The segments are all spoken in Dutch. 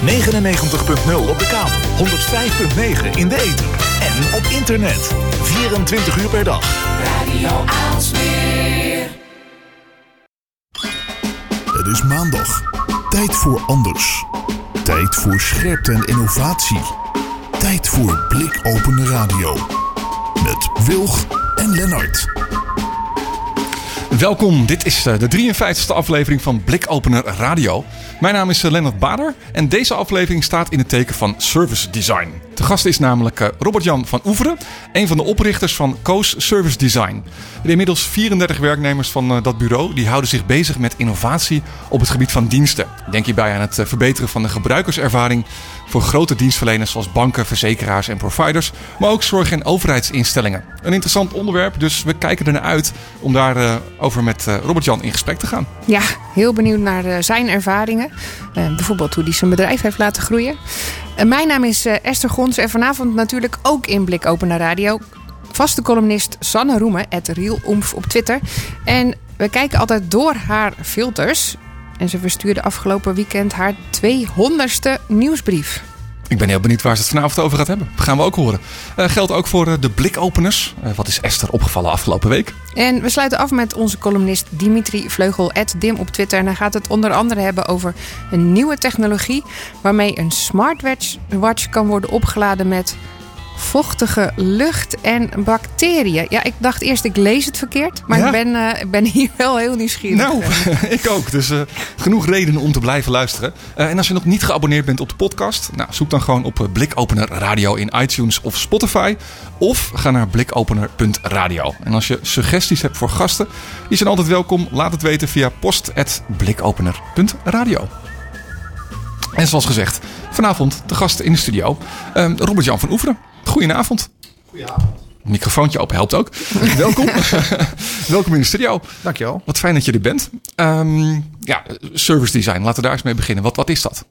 99.0 op de kabel, 105.9 in de ether en op internet. 24 uur per dag. Radio Aalsmeer. Het is maandag. Tijd voor anders. Tijd voor scherpte en innovatie. Tijd voor blikopende radio. Met Wilg en Lennart. Welkom, dit is eh, de 53e aflevering van Blikopener Radio. Mijn naam is eh, Lennart Bader en deze aflevering staat in het teken van service design. De gast is namelijk eh, Robert-Jan van Oeveren, een van de oprichters van Koos Service Design. De inmiddels 34 werknemers van dat bureau die houden zich bezig met innovatie op het gebied van diensten. Denk hierbij aan het verbeteren van de gebruikerservaring voor grote dienstverleners zoals banken, verzekeraars en providers, maar ook zorg- en overheidsinstellingen. Een interessant onderwerp, dus we kijken ernaar uit om daarover over met Robert-Jan in gesprek te gaan. Ja, heel benieuwd naar zijn ervaringen. Bijvoorbeeld hoe hij zijn bedrijf heeft laten groeien. Mijn naam is Esther Gons en vanavond natuurlijk ook in Blik Open naar Radio. Vaste columnist Sanne Roemen, het Riel Omf op Twitter. En we kijken altijd door haar filters. En ze verstuurde afgelopen weekend haar 200ste nieuwsbrief. Ik ben heel benieuwd waar ze het vanavond over gaat hebben. Dat gaan we ook horen. Uh, geldt ook voor uh, de blikopeners. Uh, wat is Esther opgevallen afgelopen week? En we sluiten af met onze columnist Dimitri Vleugel, Dim op Twitter. En hij gaat het onder andere hebben over een nieuwe technologie... waarmee een smartwatch kan worden opgeladen met vochtige lucht en bacteriën. Ja, ik dacht eerst ik lees het verkeerd, maar ja? ik ben, uh, ben hier wel heel nieuwsgierig. Nou, ik ook. Dus uh, genoeg redenen om te blijven luisteren. Uh, en als je nog niet geabonneerd bent op de podcast, nou, zoek dan gewoon op Blikopener Radio in iTunes of Spotify. Of ga naar blikopener.radio. En als je suggesties hebt voor gasten, die zijn altijd welkom. Laat het weten via post.blikopener.radio. En zoals gezegd, vanavond de gasten in de studio. Robert-Jan van Oeveren. Goedenavond. Goedenavond. Microfoontje open helpt ook. Welkom. Welkom in de studio. Dankjewel. Wat fijn dat je er bent. Um, ja, service design. Laten we daar eens mee beginnen. Wat, wat is dat?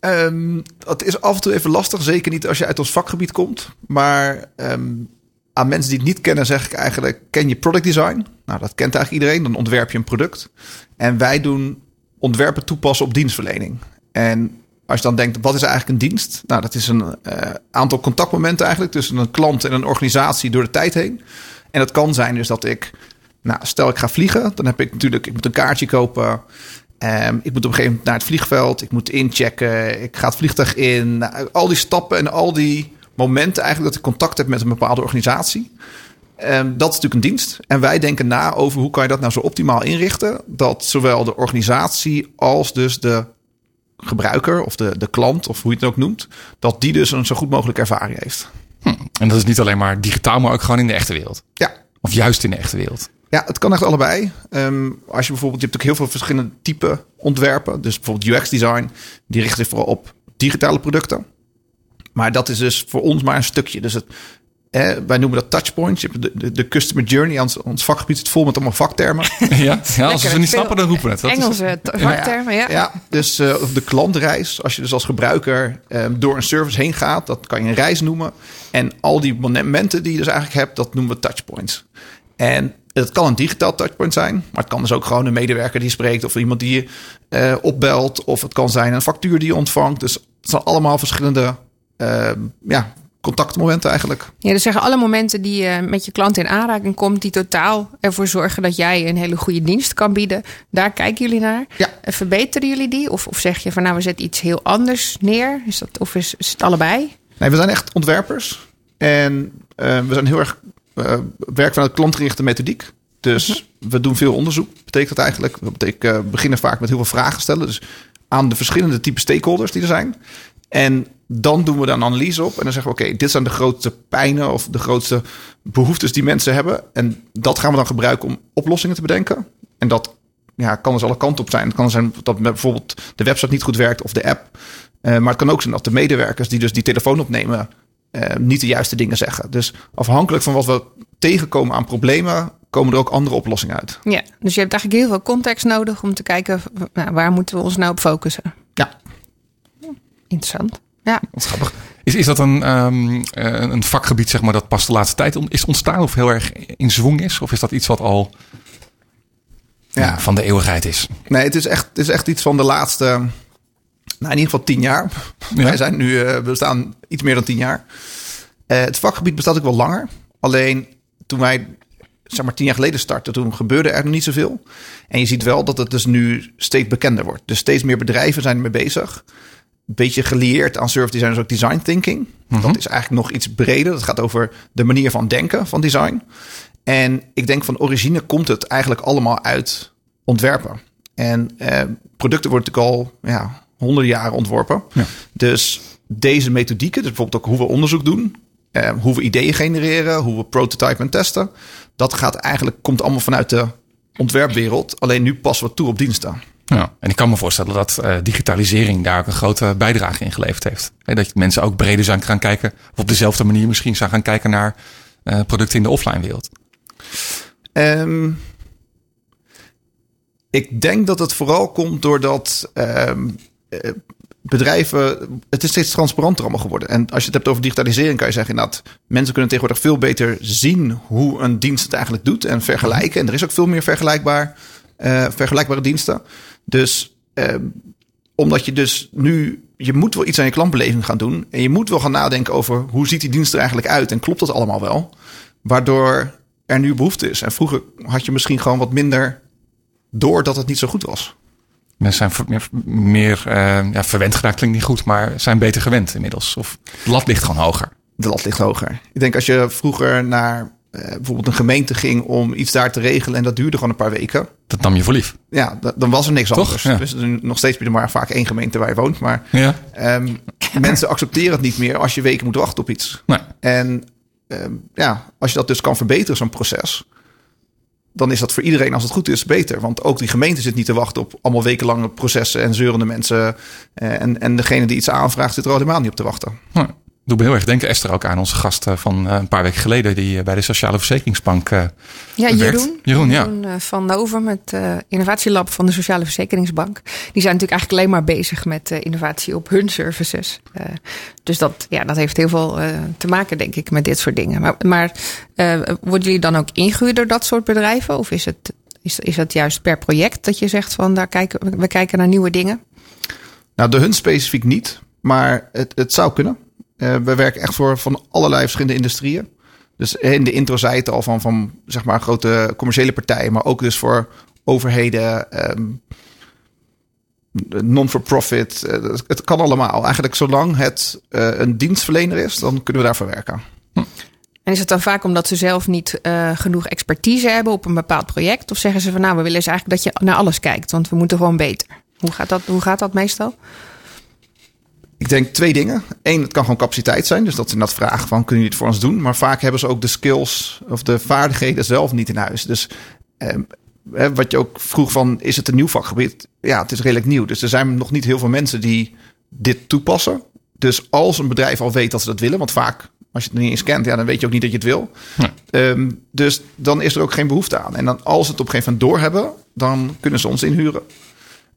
Um, het is af en toe even lastig. Zeker niet als je uit ons vakgebied komt. Maar um, aan mensen die het niet kennen zeg ik eigenlijk... ken je product design? Nou, dat kent eigenlijk iedereen. Dan ontwerp je een product. En wij doen ontwerpen toepassen op dienstverlening. En als je dan denkt, wat is eigenlijk een dienst? Nou, dat is een uh, aantal contactmomenten eigenlijk tussen een klant en een organisatie door de tijd heen. En dat kan zijn dus dat ik, nou, stel ik ga vliegen, dan heb ik natuurlijk, ik moet een kaartje kopen. Um, ik moet op een gegeven moment naar het vliegveld, ik moet inchecken, ik ga het vliegtuig in. Nou, al die stappen en al die momenten eigenlijk dat ik contact heb met een bepaalde organisatie. Um, dat is natuurlijk een dienst. En wij denken na over hoe kan je dat nou zo optimaal inrichten. Dat zowel de organisatie als dus de gebruiker of de, de klant of hoe je het ook noemt, dat die dus een zo goed mogelijke ervaring heeft. Hm. En dat is niet alleen maar digitaal, maar ook gewoon in de echte wereld. Ja. Of juist in de echte wereld. Ja, het kan echt allebei. Um, als je bijvoorbeeld, je hebt ook heel veel verschillende type ontwerpen. Dus bijvoorbeeld UX design, die richt zich vooral op digitale producten. Maar dat is dus voor ons maar een stukje. Dus het, eh, wij noemen dat touchpoints. Je hebt de, de, de customer journey. Ons, ons vakgebied zit vol met allemaal vaktermen. ja, ja als we ze niet snappen, dan roepen we het. Dat Engelse is, vaktermen, ja. Ja, ja dus uh, de klantreis. Als je dus als gebruiker um, door een service heen gaat, dat kan je een reis noemen. En al die momenten die je dus eigenlijk hebt, dat noemen we touchpoints. En het kan een digitaal touchpoint zijn, maar het kan dus ook gewoon een medewerker die spreekt of iemand die je uh, opbelt. Of het kan zijn een factuur die je ontvangt. Dus het zijn allemaal verschillende uh, ja, contactmomenten eigenlijk. Ja, dus zeggen alle momenten die je met je klant in aanraking komt, die totaal ervoor zorgen dat jij een hele goede dienst kan bieden. Daar kijken jullie naar. Ja. Verbeteren jullie die? Of, of zeg je van nou, we zetten iets heel anders neer? Is dat, of is, is het allebei? Nee, we zijn echt ontwerpers. En uh, we zijn heel erg uh, werk vanuit klantgerichte methodiek. Dus mm-hmm. we doen veel onderzoek. Betekent dat eigenlijk? We betekent, beginnen vaak met heel veel vragen stellen. Dus aan de verschillende type stakeholders die er zijn. En dan doen we daar een analyse op. En dan zeggen we: Oké, dit zijn de grootste pijnen of de grootste behoeftes die mensen hebben. En dat gaan we dan gebruiken om oplossingen te bedenken. En dat ja, kan dus alle kanten op zijn. Het kan zijn dat bijvoorbeeld de website niet goed werkt of de app. Uh, maar het kan ook zijn dat de medewerkers die dus die telefoon opnemen. Uh, niet de juiste dingen zeggen. Dus afhankelijk van wat we tegenkomen aan problemen, komen er ook andere oplossingen uit. Ja, dus je hebt eigenlijk heel veel context nodig om te kijken nou, waar moeten we ons nou op focussen. Ja. Interessant. Ja. Wat grappig. Is, is dat een, um, een vakgebied zeg maar, dat pas de laatste tijd is ontstaan of heel erg in zwang is? Of is dat iets wat al ja. van de eeuwigheid is? Nee, het is echt, het is echt iets van de laatste Nou, in ieder geval tien jaar. Ja. Wij zijn nu, eh, we bestaan iets meer dan tien jaar. Eh, het vakgebied bestaat ook wel langer. Alleen toen wij, zeg maar, tien jaar geleden startten, toen gebeurde er nog niet zoveel. En je ziet wel dat het dus nu steeds bekender wordt. Dus steeds meer bedrijven zijn ermee bezig. Een beetje gelieerd aan service design is ook design thinking. Dat is eigenlijk nog iets breder. Dat gaat over de manier van denken van design. En ik denk van origine komt het eigenlijk allemaal uit ontwerpen. En eh, producten worden natuurlijk al ja, honderden jaren ontworpen. Ja. Dus deze methodieken, dus bijvoorbeeld ook hoe we onderzoek doen, eh, hoe we ideeën genereren, hoe we prototypen en testen, dat gaat eigenlijk komt allemaal vanuit de ontwerpwereld. Alleen nu passen we toe op diensten. Ja, en ik kan me voorstellen dat eh, digitalisering daar ook een grote bijdrage in geleverd heeft. Hè, dat mensen ook breder zijn gaan kijken, of op dezelfde manier misschien zijn gaan kijken naar eh, producten in de offline wereld. Ehm, ik denk dat het vooral komt doordat ehm, eh, bedrijven. Het is steeds transparanter allemaal geworden. En als je het hebt over digitalisering, kan je zeggen dat mensen kunnen tegenwoordig veel beter zien hoe een dienst het eigenlijk doet en vergelijken. En er is ook veel meer vergelijkbaar, eh, vergelijkbare diensten. Dus ehm, omdat je dus nu, je moet wel iets aan je klantbeleving gaan doen. En je moet wel gaan nadenken over hoe ziet die dienst er eigenlijk uit en klopt dat allemaal wel. Waardoor er nu behoefte is. En vroeger had je misschien gewoon wat minder door dat het niet zo goed was. Mensen zijn meer, meer eh, ja, verwend geraakt, klinkt niet goed, maar zijn beter gewend inmiddels. Of de lat ligt gewoon hoger. De lat ligt hoger. Ik denk als je vroeger naar bijvoorbeeld een gemeente ging om iets daar te regelen en dat duurde gewoon een paar weken. Dat nam je voor lief. Ja, da- dan was er niks Toch? anders. Ja. Dus nog steeds ben je maar vaak één gemeente waar je woont. Maar Ja. ehm, mensen accepteren het niet meer als je weken moet wachten op iets. Nee. En ehm, ja, als je dat dus kan verbeteren, zo'n proces, dan is dat voor iedereen, als het goed is, beter. Want ook die gemeente zit niet te wachten op allemaal wekenlange processen en zeurende mensen. Eh, en, en degene die iets aanvraagt, zit er al helemaal niet op te wachten. Doe me heel erg denken, Esther, ook aan onze gast eh, van eh, een paar weken geleden, die eh, bij de Sociale Verzekeringsbank. eh, Ja, werkt. Jeroen. Jeroen, ja. eh, van Nover met het innovatielab van de Sociale Verzekeringsbank. Die zijn natuurlijk eigenlijk alleen maar bezig met eh, innovatie op hun services. Eh, dus dat, ja, dat heeft heel veel eh, te maken, denk ik, met dit soort dingen. Maar, maar eh, worden jullie dan ook ingehuurd door dat soort bedrijven? Of is het, is, is het juist per project dat je zegt van daar kijken, we- we kijken naar nieuwe dingen? Nou, de hun specifiek niet, maar het, het zou kunnen. Eh, we werken echt voor van allerlei verschillende industrieën. Dus in de intro zei het al van, van zeg maar grote commerciële partijen, maar ook dus voor overheden, ehm, non-for-profit. Eh, het, kan allemaal. Eigenlijk zolang het eh, een dienstverlener is, dan kunnen we daarvoor werken. En is het dan vaak omdat ze zelf niet genoeg expertise hebben op een bepaald project? Of zeggen ze van nou, we willen dus eigenlijk dat je naar alles kijkt, want we moeten gewoon beter. Hoe gaat dat, hoe gaat dat meestal? Ik denk twee dingen. Eén, het kan gewoon capaciteit zijn. Dus dat ze dat vragen van, kunnen jullie het voor ons doen? Maar vaak hebben ze ook de skills of de vaardigheden zelf niet in huis. Dus eh, hè, wat je ook vroeg van, is het een nieuw vakgebied? Ja, het is redelijk nieuw. Dus er zijn nog niet heel veel mensen die dit toepassen. Dus als een bedrijf al weet dat ze dat willen, want vaak als je het niet eens kent, ja, dan weet je ook niet dat je het wil. Nee. Ehm, dus dan is er ook geen behoefte aan. En dan als ze het op een gegeven moment doorhebben, dan kunnen ze ons inhuren.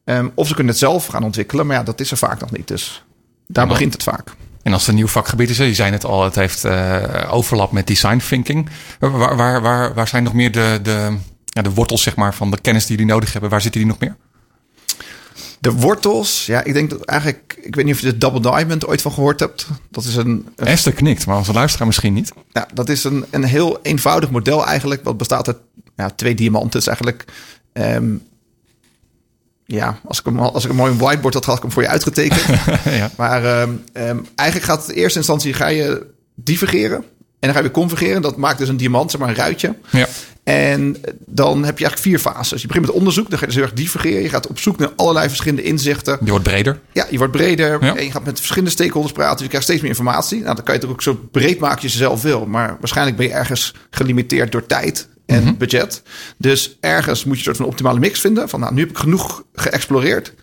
Ehm, of ze kunnen het zelf gaan ontwikkelen, maar ja, dat is er vaak nog niet. Dus daar begint het vaak. En als het een nieuw vakgebied is, je zei het al, het heeft eh, overlap met design thinking. Waar, waar, waar, waar zijn nog meer de, de, ja, de wortels zeg maar, van de kennis die jullie nodig hebben? Waar zitten die nog meer? De wortels, ja, ik denk dat eigenlijk, ik weet niet of je de Double Diamond ooit van gehoord hebt. Dat is een, een Esther knikt, maar onze luisteraar misschien niet. ja, dat is een, een heel eenvoudig model eigenlijk. Wat bestaat uit ja, twee diamanten. Is eigenlijk, ehm, ja, als ik, hem, al- als ik een mooi whiteboard had, had ik hem voor je uitgetekend. ja. Maar ehm, ehm, eigenlijk gaat in eerste instantie ga je divergeren. En dan ga je weer convergeren. Dat maakt dus een diamant, zeg maar een ruitje. Ja. En dan heb je eigenlijk vier fases. Je begint met onderzoek, dan ga je dus heel erg divergeren. Je gaat op zoek naar allerlei verschillende inzichten. Die wordt breder. Ja, je wordt breder Ja. en je gaat met verschillende stakeholders praten. Dus je krijgt steeds meer informatie. Nou, dan kan je het ook zo breed maken als je zelf wil. Maar waarschijnlijk ben je ergens gelimiteerd door tijd en budget. Dus ergens moet je een soort van optimale mix vinden. Van nou, nu heb ik genoeg geëxploreerd.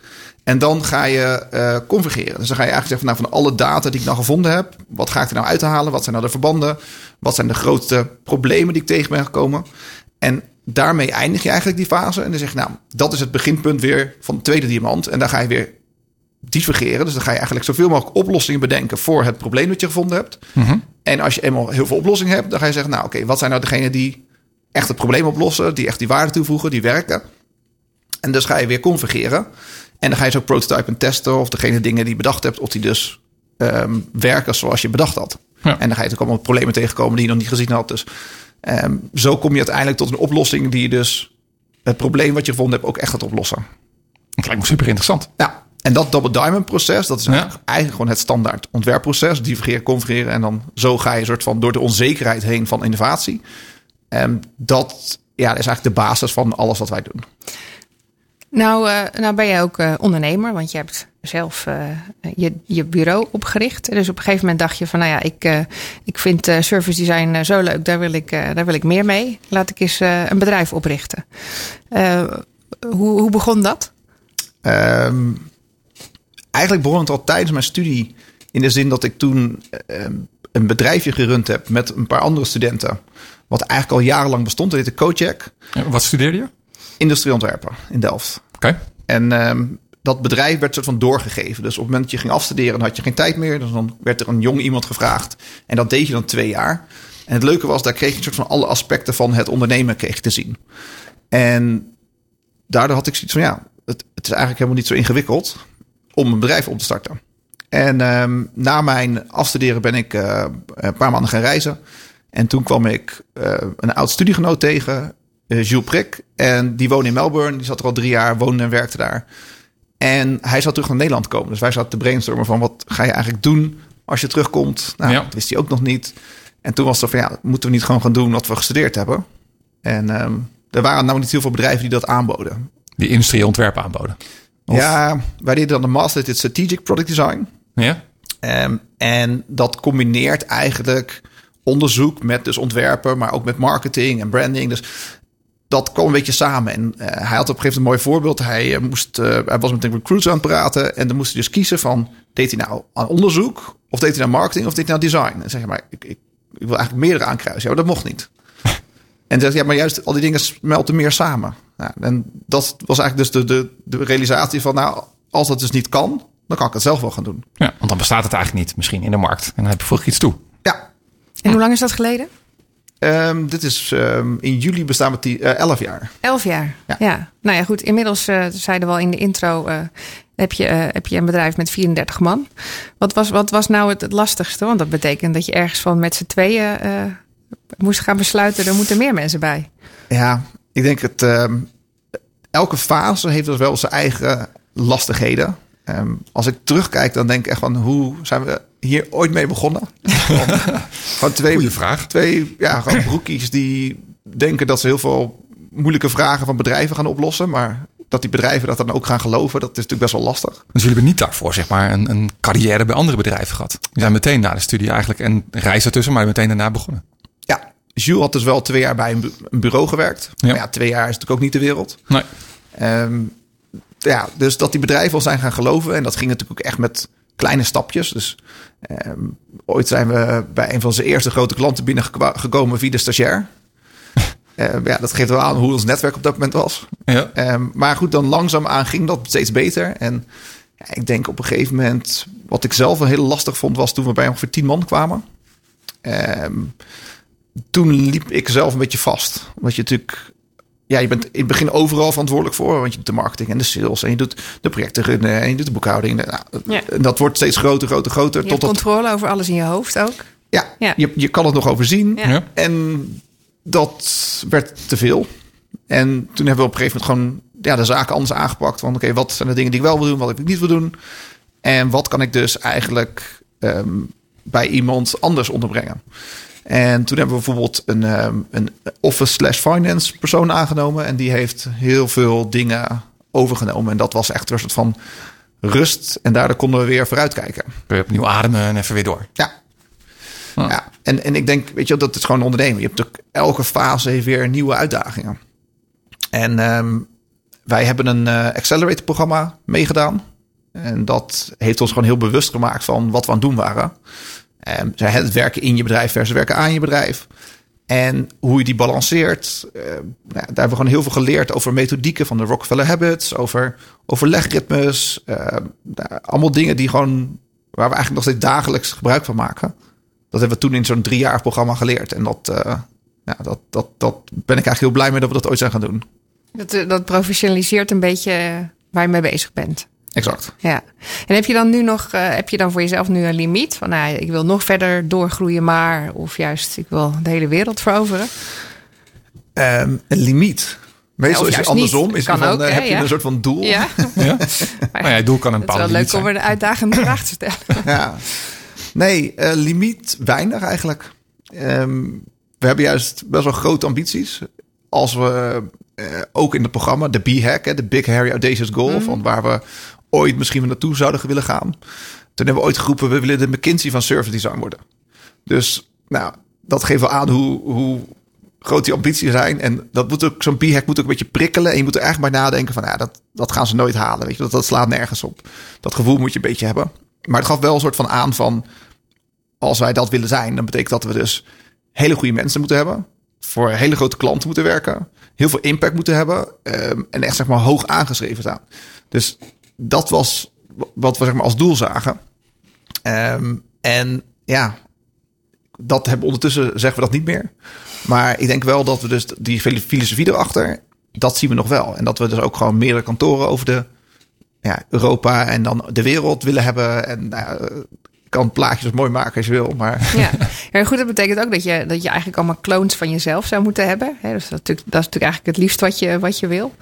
En dan ga je eh convergeren. Dus dan ga je eigenlijk zeggen van, nou, van alle data die ik nou gevonden heb, wat ga ik er nou uithalen? Wat zijn nou de verbanden? Wat zijn de grootste problemen die ik tegen ben gekomen? En daarmee eindig je eigenlijk die fase. En dan zeg je, nou, dat is het beginpunt weer van de tweede diamant. En daar ga je weer divergeren. Dus dan ga je eigenlijk zoveel mogelijk oplossingen bedenken voor het probleem dat je gevonden hebt. En als je eenmaal heel veel oplossingen hebt, dan ga je zeggen, nou oké, wat zijn nou degenen die echt het probleem oplossen, die echt die waarde toevoegen, die werken. En dus ga je weer convergeren. En dan ga je zo prototypen testen of degene dingen die je bedacht hebt, of die dus ehm, werken zoals je bedacht had. Ja. En dan ga je natuurlijk allemaal problemen tegenkomen die je nog niet gezien had. Dus ehm, zo kom je uiteindelijk tot een oplossing die je dus het probleem wat je gevonden hebt ook echt gaat oplossen. Dat lijkt me super interessant. Ja, en dat double diamond proces, dat is Ja. eigenlijk, gewoon het standaard ontwerpproces. Divergeren, convergeren en dan zo ga je soort van door de onzekerheid heen van innovatie. En dat ja, dat is eigenlijk de basis van alles wat wij doen. Nou, eh, nou ben jij ook eh, ondernemer, want je hebt zelf eh, je, je bureau opgericht. Dus op een gegeven moment dacht je van, nou ja, ik, ik vind service design zo leuk, daar wil, ik, daar wil ik meer mee. Laat ik eens een bedrijf oprichten. Hoe, hoe begon dat? Ehm, eigenlijk begon het al tijdens mijn studie. In de zin dat ik toen ehm, een bedrijfje gerund heb met een paar andere studenten. Wat eigenlijk al jarenlang bestond. Dat heette Cocheck. Ja, Wat studeerde je? Oké. Industrieontwerpen in Delft. En ehm, dat bedrijf werd soort van doorgegeven. Dus op het moment dat je ging afstuderen, dan had je geen tijd meer. Dus dan werd er een jong iemand gevraagd. En dat deed je dan twee jaar. En het leuke was, daar kreeg je een soort van alle aspecten van het ondernemen kreeg te zien. En daardoor had ik zoiets van, ja, het, het is eigenlijk helemaal niet zo ingewikkeld om een bedrijf op te starten. En ehm, na mijn afstuderen ben ik eh, een paar maanden gaan reizen. En toen kwam ik eh, een oud studiegenoot tegen, eh, Jules Prik. En die woonde in Melbourne. Die zat er al drie jaar, woonde en werkte daar. En hij zou terug naar Nederland komen. Dus wij zaten te brainstormen van wat ga je eigenlijk doen als je terugkomt. Nou, Ja. dat wist hij ook nog niet. En toen was er van ja, moeten we niet gewoon gaan doen wat we gestudeerd hebben. En ehm, er waren nou niet heel veel bedrijven die dat aanboden. Die industrie ontwerpen aanboden. Of- Ja, wij deden dan de master in strategic product design. Ja? Ehm, en dat combineert eigenlijk onderzoek met dus ontwerpen, maar ook met marketing en branding. Dus dat kwam een beetje samen. En eh, hij had op een gegeven moment een mooi voorbeeld. Hij, eh, moest, eh, hij was met een recruiter aan het praten. En dan moest hij dus kiezen van... deed hij nou aan onderzoek? Of deed hij nou marketing? Of deed hij nou design? En zeg je maar, ik, ik, ik wil eigenlijk meerdere aankruisen. Ja, maar dat mocht niet. en zegt ja, maar juist al die dingen smelten meer samen. Nou, en dat was eigenlijk dus de, de, de realisatie van... nou, als dat dus niet kan, dan kan ik het zelf wel gaan doen. ja, want dan bestaat het eigenlijk niet misschien in de markt. En dan heb je voeg je iets toe. Ja, En hoe lang is dat geleden? Ehm, dit is ehm, in juli bestaan we die, eh, 11 jaar. Elf jaar. Ja. Ja. Nou ja, goed. Inmiddels eh, zeiden we al in de intro. eh, heb, je, heb je een bedrijf met 34 man. Wat was, wat was nou het, het lastigste? Want dat betekent dat je ergens van met z'n tweeën moest gaan besluiten. Er moeten meer mensen bij. Ja, ik denk het. ehm, elke fase heeft dus wel zijn eigen lastigheden. Ehm, als ik terugkijk, dan denk ik echt van hoe zijn we hier ooit mee begonnen? Gewoon twee, Goeie vraag. Twee ja, gewoon broekies die denken dat ze heel veel moeilijke vragen van bedrijven gaan oplossen. Maar dat die bedrijven dat dan ook gaan geloven, dat is natuurlijk best wel lastig. Dus jullie hebben niet daarvoor zeg maar een, een carrière bij andere bedrijven gehad. Je zijn meteen na de studie eigenlijk en reis ertussen, maar meteen daarna begonnen. Ja, Jules had dus wel twee jaar bij een bu- een bureau gewerkt. Ja. Maar ja, twee jaar is natuurlijk ook niet de wereld. Nee. Ehm, ja, dus dat die bedrijven al zijn gaan geloven. En dat ging natuurlijk ook echt met kleine stapjes. Dus ehm, ooit zijn we bij een van zijn eerste grote klanten binnengekomen via de stagiair. Ehm, ja, dat geeft wel aan hoe ons netwerk op dat moment was. Ja. Ehm, maar goed, dan langzaamaan ging dat steeds beter. En ja, ik denk op een gegeven moment, wat ik zelf wel heel lastig vond, was toen we bij ongeveer tien man kwamen. Toen liep ik zelf een beetje vast. Want je natuurlijk, ja, je bent in het begin overal verantwoordelijk voor. Want je doet de marketing en de sales en je doet de projecten runnen en je doet de boekhouding. Nou, Ja. En dat wordt steeds groter, groter, groter. Je hebt Totdat, controle over alles in je hoofd ook. ja, Ja. Je, je kan het nog overzien. Ja. Ja. En dat werd te veel. En toen hebben we op een gegeven moment gewoon ja, de zaken anders aangepakt. Van oké, wat zijn de dingen die ik wel wil doen, wat ik niet wil doen. En wat kan ik dus eigenlijk ehm, bij iemand anders onderbrengen. En toen hebben we bijvoorbeeld een, ehm, een office slash finance persoon aangenomen. En die heeft heel veel dingen overgenomen. En dat was echt een soort van rust. En daardoor konden we weer vooruitkijken. Kun je opnieuw ademen en even weer door. Ja. Ah. ja. En, en ik denk, weet je, dat is gewoon ondernemen. Je hebt ook elke fase weer nieuwe uitdagingen. En ehm, wij hebben een eh, accelerator programma meegedaan. En dat heeft ons gewoon heel bewust gemaakt van wat we aan het doen waren. Um, het werken in je bedrijf versus werken aan je bedrijf. En hoe je die balanceert. eh, nou, daar hebben we gewoon heel veel geleerd over methodieken van de Rockefeller Habits. Over overlegritmes. eh, nou, allemaal dingen die gewoon, waar we eigenlijk nog steeds dagelijks gebruik van maken. Dat hebben we toen in zo'n drie jaar programma geleerd. En dat, ja, dat, dat, dat ben ik eigenlijk heel blij mee dat we dat ooit zijn gaan doen. Dat, eh, dat professionaliseert een beetje waar je mee bezig bent. Exact. Ja. En heb je dan nu nog, uh, heb je dan voor jezelf nu een limiet? Van nou, ik wil nog verder doorgroeien, maar of juist ik wil de hele wereld veroveren? Um, een limiet. Meestal Ja, is het andersom. Is van, ook, eh, hè, heb je ja. een soort van doel? Ja, Ja? nou ja, doel kan een het is bepaalde wel limiet leuk om zijn. een uitdagende vraag te stellen. Ja. Nee, eh, limiet weinig eigenlijk. Ehm, we hebben juist best wel grote ambities. Als we eh, ook in het programma, de B-hack, hè, de Big Harry Audacious Goal, van waar we ooit misschien wel naartoe zouden willen gaan. Toen hebben we ooit geroepen, we willen de McKinsey van service design worden. Dus nou, dat geeft wel aan hoe, hoe groot die ambities zijn. En dat moet ook, zo'n B-hack moet ook een beetje prikkelen. En je moet er eigenlijk bij nadenken van, ja, dat, dat gaan ze nooit halen. Weet je, dat, dat slaat nergens op. Dat gevoel moet je een beetje hebben. Maar het gaf wel een soort van aan van, als wij dat willen zijn, dan betekent dat we dus hele goede mensen moeten hebben. Voor hele grote klanten moeten werken. Heel veel impact moeten hebben. ehm, en echt zeg maar hoog aangeschreven staan. Dus dat was wat we zeg maar als doel zagen. Ehm, en ja, dat hebben ondertussen zeggen we dat niet meer. Maar ik denk wel dat we dus die fil- filosofie erachter, dat zien we nog wel. En dat we dus ook gewoon meerdere kantoren over de ja, Europa en dan de wereld willen hebben. En nou, kan plaatjes mooi maken als je wil. Maar Ja. ja, goed, dat betekent ook dat je, dat je eigenlijk allemaal clones van jezelf zou moeten hebben. Dus dat, dat is natuurlijk eigenlijk het liefst wat je, wat je wil.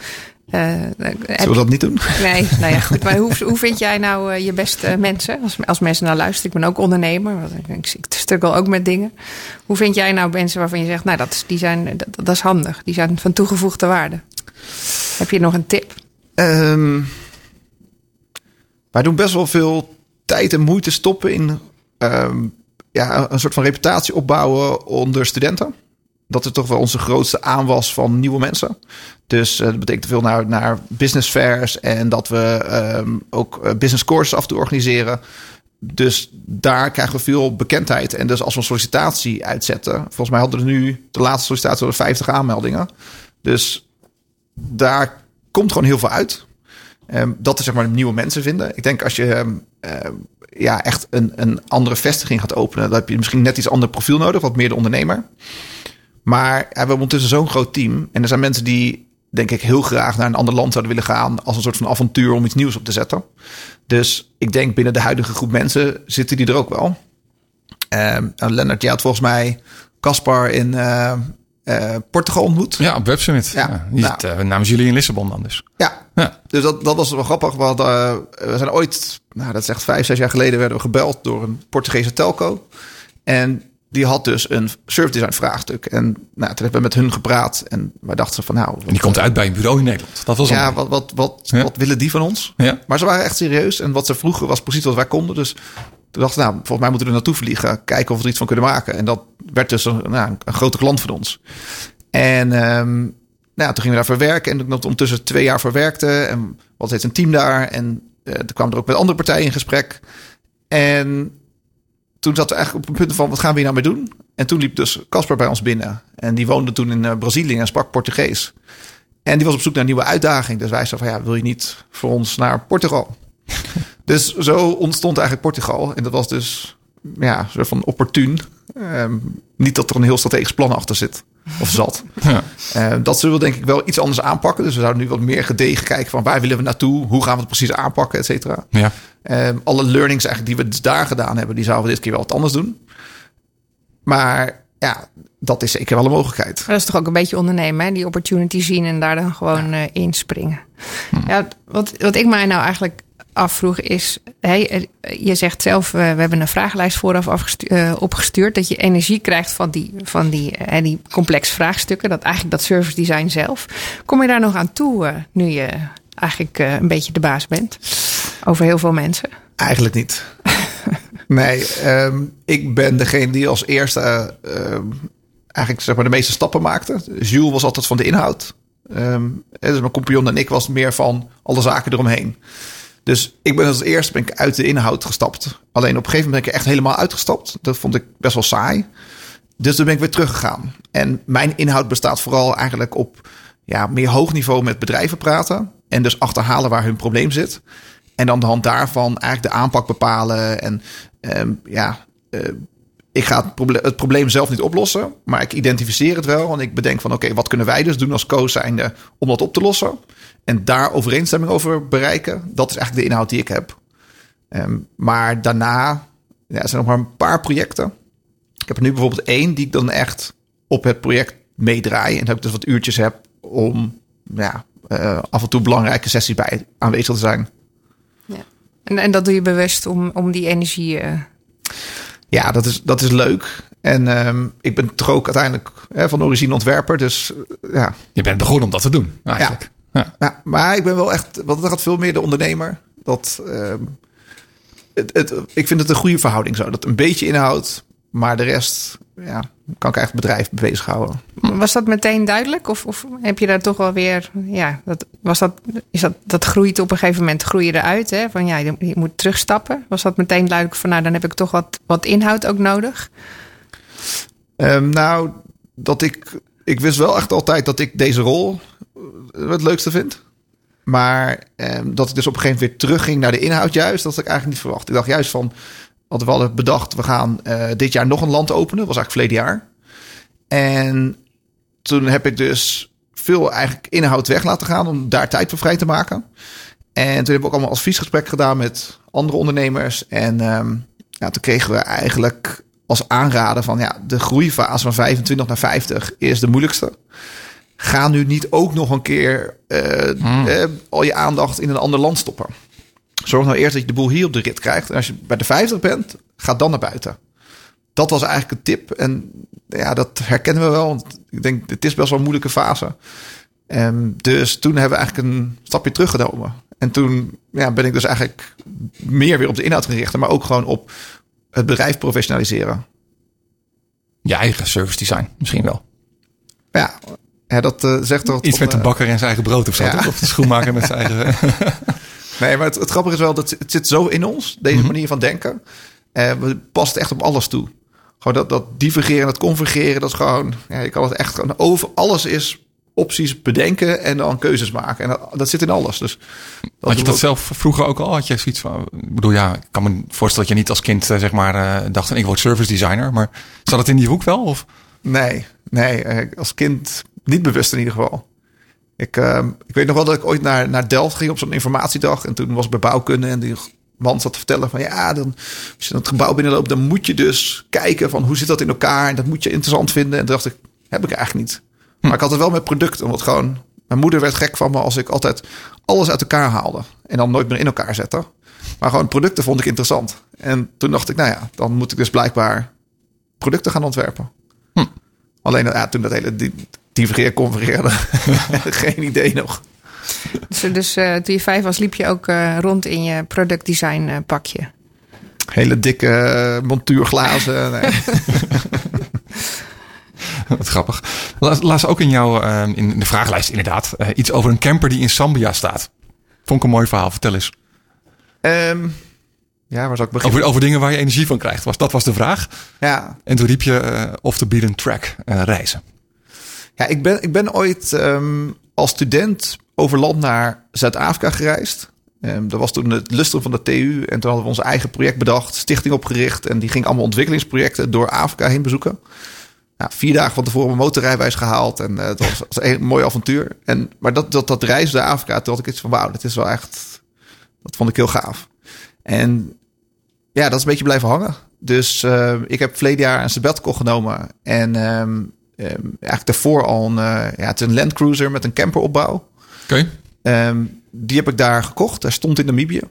Heb zullen we dat niet doen? Nee, nou ja, goed. Maar hoe, hoe vind jij nou eh, je beste mensen? Als, als mensen nou luisteren, ik ben ook ondernemer. want Ik, ik, ik struggle ook met dingen. Hoe vind jij nou mensen waarvan je zegt, nou, dat is, die zijn, dat, dat is handig. Die zijn van toegevoegde waarde. Heb je nog een tip? Ehm, wij doen best wel veel tijd en moeite stoppen in ehm, ja, een soort van reputatie opbouwen onder studenten. Dat is toch wel onze grootste aanwas van nieuwe mensen. Dus eh, dat betekent veel naar, naar business fairs en dat we ehm, ook eh, business courses af toe organiseren. Dus daar krijgen we veel bekendheid. En dus als we een sollicitatie uitzetten, volgens mij hadden we nu de laatste sollicitatie hadden we 50 aanmeldingen. Dus daar komt gewoon heel veel uit. Ehm, dat is zeg maar nieuwe mensen vinden. Ik denk als je ehm, ja, echt een, een andere vestiging gaat openen, dan heb je misschien net iets ander profiel nodig, wat meer de ondernemer. Maar we hebben ondertussen zo'n groot team. En er zijn mensen die, denk ik, heel graag naar een ander land zouden willen gaan. als een soort van avontuur om iets nieuws op te zetten. Dus ik denk binnen de huidige groep mensen zitten die er ook wel. Nou, Lennart, jij had volgens mij Caspar in eh, eh, Portugal ontmoet. Ja, op Web Summit. Ja, Ja, die nou. zit eh, namens jullie in Lissabon dan dus. Ja, Ja. dus dat, dat was wel grappig. We, hadden, we zijn ooit, nou, dat is echt vijf, zes jaar geleden, werden we gebeld door een Portugese telco. En die had dus een service design vraagstuk. En nou, toen hebben we met hun gepraat. En wij dachten van nou... Die komt uit bij een bureau in Nederland. Dat was Ja, wat, wat, wat, Ja. wat willen die van ons? Ja. Maar ze waren echt serieus. En wat ze vroegen was precies wat wij konden. Dus toen dachten nou, volgens mij moeten we er naartoe vliegen. Kijken of we er iets van kunnen maken. En dat werd dus een, nou, een grote klant van ons. En ehm, nou, toen gingen we daar verwerken. En nog ondertussen twee jaar verwerkte. En wat steeds een team daar. En eh toen kwamen er ook met andere partijen in gesprek. En toen zaten we eigenlijk op een punt van, wat gaan we hier nou mee doen? En toen liep dus Casper bij ons binnen. En die woonde toen in eh, Brazilië en sprak Portugees. En die was op zoek naar een nieuwe uitdaging. Dus wij zeiden van, ja, wil je niet voor ons naar Portugal? dus zo ontstond eigenlijk Portugal. En dat was dus, ja, een soort van opportun. Ehm, niet dat er een heel strategisch plan achter zit. Of zat. Ja. Eh, dat zullen we denk ik wel iets anders aanpakken. Dus we zouden nu wat meer gedegen kijken van waar willen we naartoe? Hoe gaan we het precies aanpakken, et cetera. Ja. Ehm, alle learnings eigenlijk die we dus daar gedaan hebben, die zouden we dit keer wel wat anders doen. Maar ja, dat is zeker wel een mogelijkheid. Maar dat is toch ook een beetje ondernemen, hè? die opportunity zien en daar dan gewoon eh, inspringen. Ja, wat, wat ik mij nou eigenlijk afvroeg is, hey, eh, je zegt zelf, eh, we hebben een vragenlijst vooraf afgestu- opgestuurd, dat je energie krijgt van die, van die, eh, die complexe vraagstukken, dat eigenlijk dat service design zelf. Kom je daar nog aan toe, nu je eigenlijk een beetje de baas bent over heel veel mensen? Eigenlijk niet. nee, ehm, ik ben degene die als eerste eh, ehm, eigenlijk zeg maar de meeste stappen maakte. Jules was altijd van de inhoud. Ehm, dus mijn compagnon en ik was meer van alle zaken eromheen. Dus ik ben als eerste ben ik uit de inhoud gestapt. Alleen op een gegeven moment ben ik er echt helemaal uitgestapt. Dat vond ik best wel saai. Dus toen ben ik weer teruggegaan. En mijn inhoud bestaat vooral eigenlijk op ja, meer hoog niveau met bedrijven praten. En dus achterhalen waar hun probleem zit. En dan de hand daarvan eigenlijk de aanpak bepalen. En ehm, ja, eh, ik ga het, het probleem zelf niet oplossen. Maar ik identificeer het wel. En ik bedenk van oké, wat kunnen wij dus doen als co zijnde om dat op te lossen? en daar overeenstemming over bereiken. Dat is eigenlijk de inhoud die ik heb. Ehm, maar daarna ja, er zijn nog maar een paar projecten. Ik heb nu bijvoorbeeld één die ik dan echt op het project meedraai. En dat ik dus wat uurtjes heb om ja, uh, af en toe belangrijke sessies bij aanwezig te zijn. En, en dat doe je bewust om, om die energie. Uh... Ja, dat is, dat is leuk. En um, ik ben toch ook uiteindelijk hè, van origine ontwerper. Dus uh, ja. Je bent begonnen om dat te doen, eigenlijk. Ja. ja. ja maar ik ben wel echt, want dat gaat veel meer de ondernemer. Dat, um, het, het, ik vind het een goede verhouding zo. Dat een beetje inhoud, maar de rest ja, kan ik echt het bedrijf bezighouden. Was dat meteen duidelijk? Of, of heb je daar toch wel weer. Ja, dat, was dat, is dat, dat groeit op een gegeven moment groei je eruit. Hè? Van ja, je, moet terugstappen. Was dat meteen duidelijk van nou, dan heb ik toch wat, wat inhoud ook nodig? Um, nou, dat ik. Ik wist wel echt altijd dat ik deze rol het leukste vind. Maar um, dat ik dus op een gegeven moment weer terugging naar de inhoud, juist, dat had ik eigenlijk niet verwacht. Ik dacht juist van want we hadden bedacht, we gaan uh, dit jaar nog een land openen. Was eigenlijk verleden jaar. En toen heb ik dus veel eigenlijk inhoud weg laten gaan om daar tijd voor vrij te maken. En toen hebben we ook allemaal adviesgesprek gedaan met andere ondernemers. En um, ja, toen kregen we eigenlijk als aanrader van ja, de groeifase van 25 naar 50 is de moeilijkste. Ga nu niet ook nog een keer uh, hmm. uh, al je aandacht in een ander land stoppen. Zorg nou eerst dat je de boel hier op de rit krijgt. En als je bij de 50 bent, ga dan naar buiten. Dat was eigenlijk een tip. En ja, dat herkennen we wel. Want ik denk, het is best wel een moeilijke fase. Um, dus toen hebben we eigenlijk een stapje teruggenomen. En toen ja, ben ik dus eigenlijk meer weer op de inhoud gericht. Maar ook gewoon op het bedrijf professionaliseren. Je eigen service design misschien wel. Ja, ja dat uh, zegt toch... Iets met de bakker en zijn eigen brood of zo. Ja. Of de schoenmaker met zijn eigen... Nee, maar het, het, grappige is wel dat het zit zo in ons, deze mhm. manier van denken. Uh, we past echt op alles toe. Gewoon dat, dat divergeren, dat convergeren, dat is gewoon, ja, je kan het echt gewoon over alles is opties bedenken en dan keuzes maken. En dat, dat zit in alles. Dus dat had je dat zelf vroeger ook al? Had je zoiets van, ik bedoel, ja, ik kan me voorstellen dat je niet als kind eh, zeg maar uh, dacht, ik word service designer, maar zat het in die hoek wel? Of? Nee, nee, als kind niet bewust in ieder geval. Ik, uh, ik weet nog wel dat ik ooit naar, naar Delft ging op zo'n informatiedag. En toen was ik bij bouwkunde en die man zat te vertellen van ja, dan, als je het gebouw binnenloopt, dan moet je dus kijken van hoe zit dat in elkaar. En dat moet je interessant vinden. En toen dacht ik, heb ik eigenlijk niet. Maar ik had het wel met producten. Want gewoon, mijn moeder werd gek van me als ik altijd alles uit elkaar haalde. En dan nooit meer in elkaar zette. Maar gewoon producten vond ik interessant. En toen dacht ik, nou ja, dan moet ik dus blijkbaar producten gaan ontwerpen. Hm. Alleen ja, toen dat hele divergeer, convergeerde. Geen idee nog. Dus, dus uh, toen je vijf was, liep je ook uh, rond in je productdesign uh, pakje? Hele dikke montuurglazen. Wat grappig. Laat ook in jouw in de vragenlijst inderdaad iets over een camper die in Zambia staat. Vond ik een mooi verhaal. Vertel eens. Um, ja, waar zou ik beginnen? Over, over dingen waar je energie van krijgt. Was, dat was de vraag. Ja. En toen riep je off the beaten track reizen. Ja, ik ben, ik ben ooit um, als student over land naar Zuid-Afrika gereisd. Um, dat was toen het lustrum van de TU. En toen hadden we ons eigen project bedacht, stichting opgericht. En die ging allemaal ontwikkelingsprojecten door Afrika heen bezoeken. Nou, vier dagen van tevoren mijn motorrijwijs gehaald. En uh, het was, een mooi avontuur. En, maar dat, dat, dat reis naar Afrika, toen had ik iets van... wauw, dit is wel echt... Dat vond ik heel gaaf. En ja, dat is een beetje blijven hangen. Dus uh, ik heb verleden jaar een sabbatical genomen. En um, um, eigenlijk daarvoor al een, uh, ja, het is een Land Cruiser met een camperopbouw. Oké. Okay. Um, die heb ik daar gekocht. Hij stond in Namibië.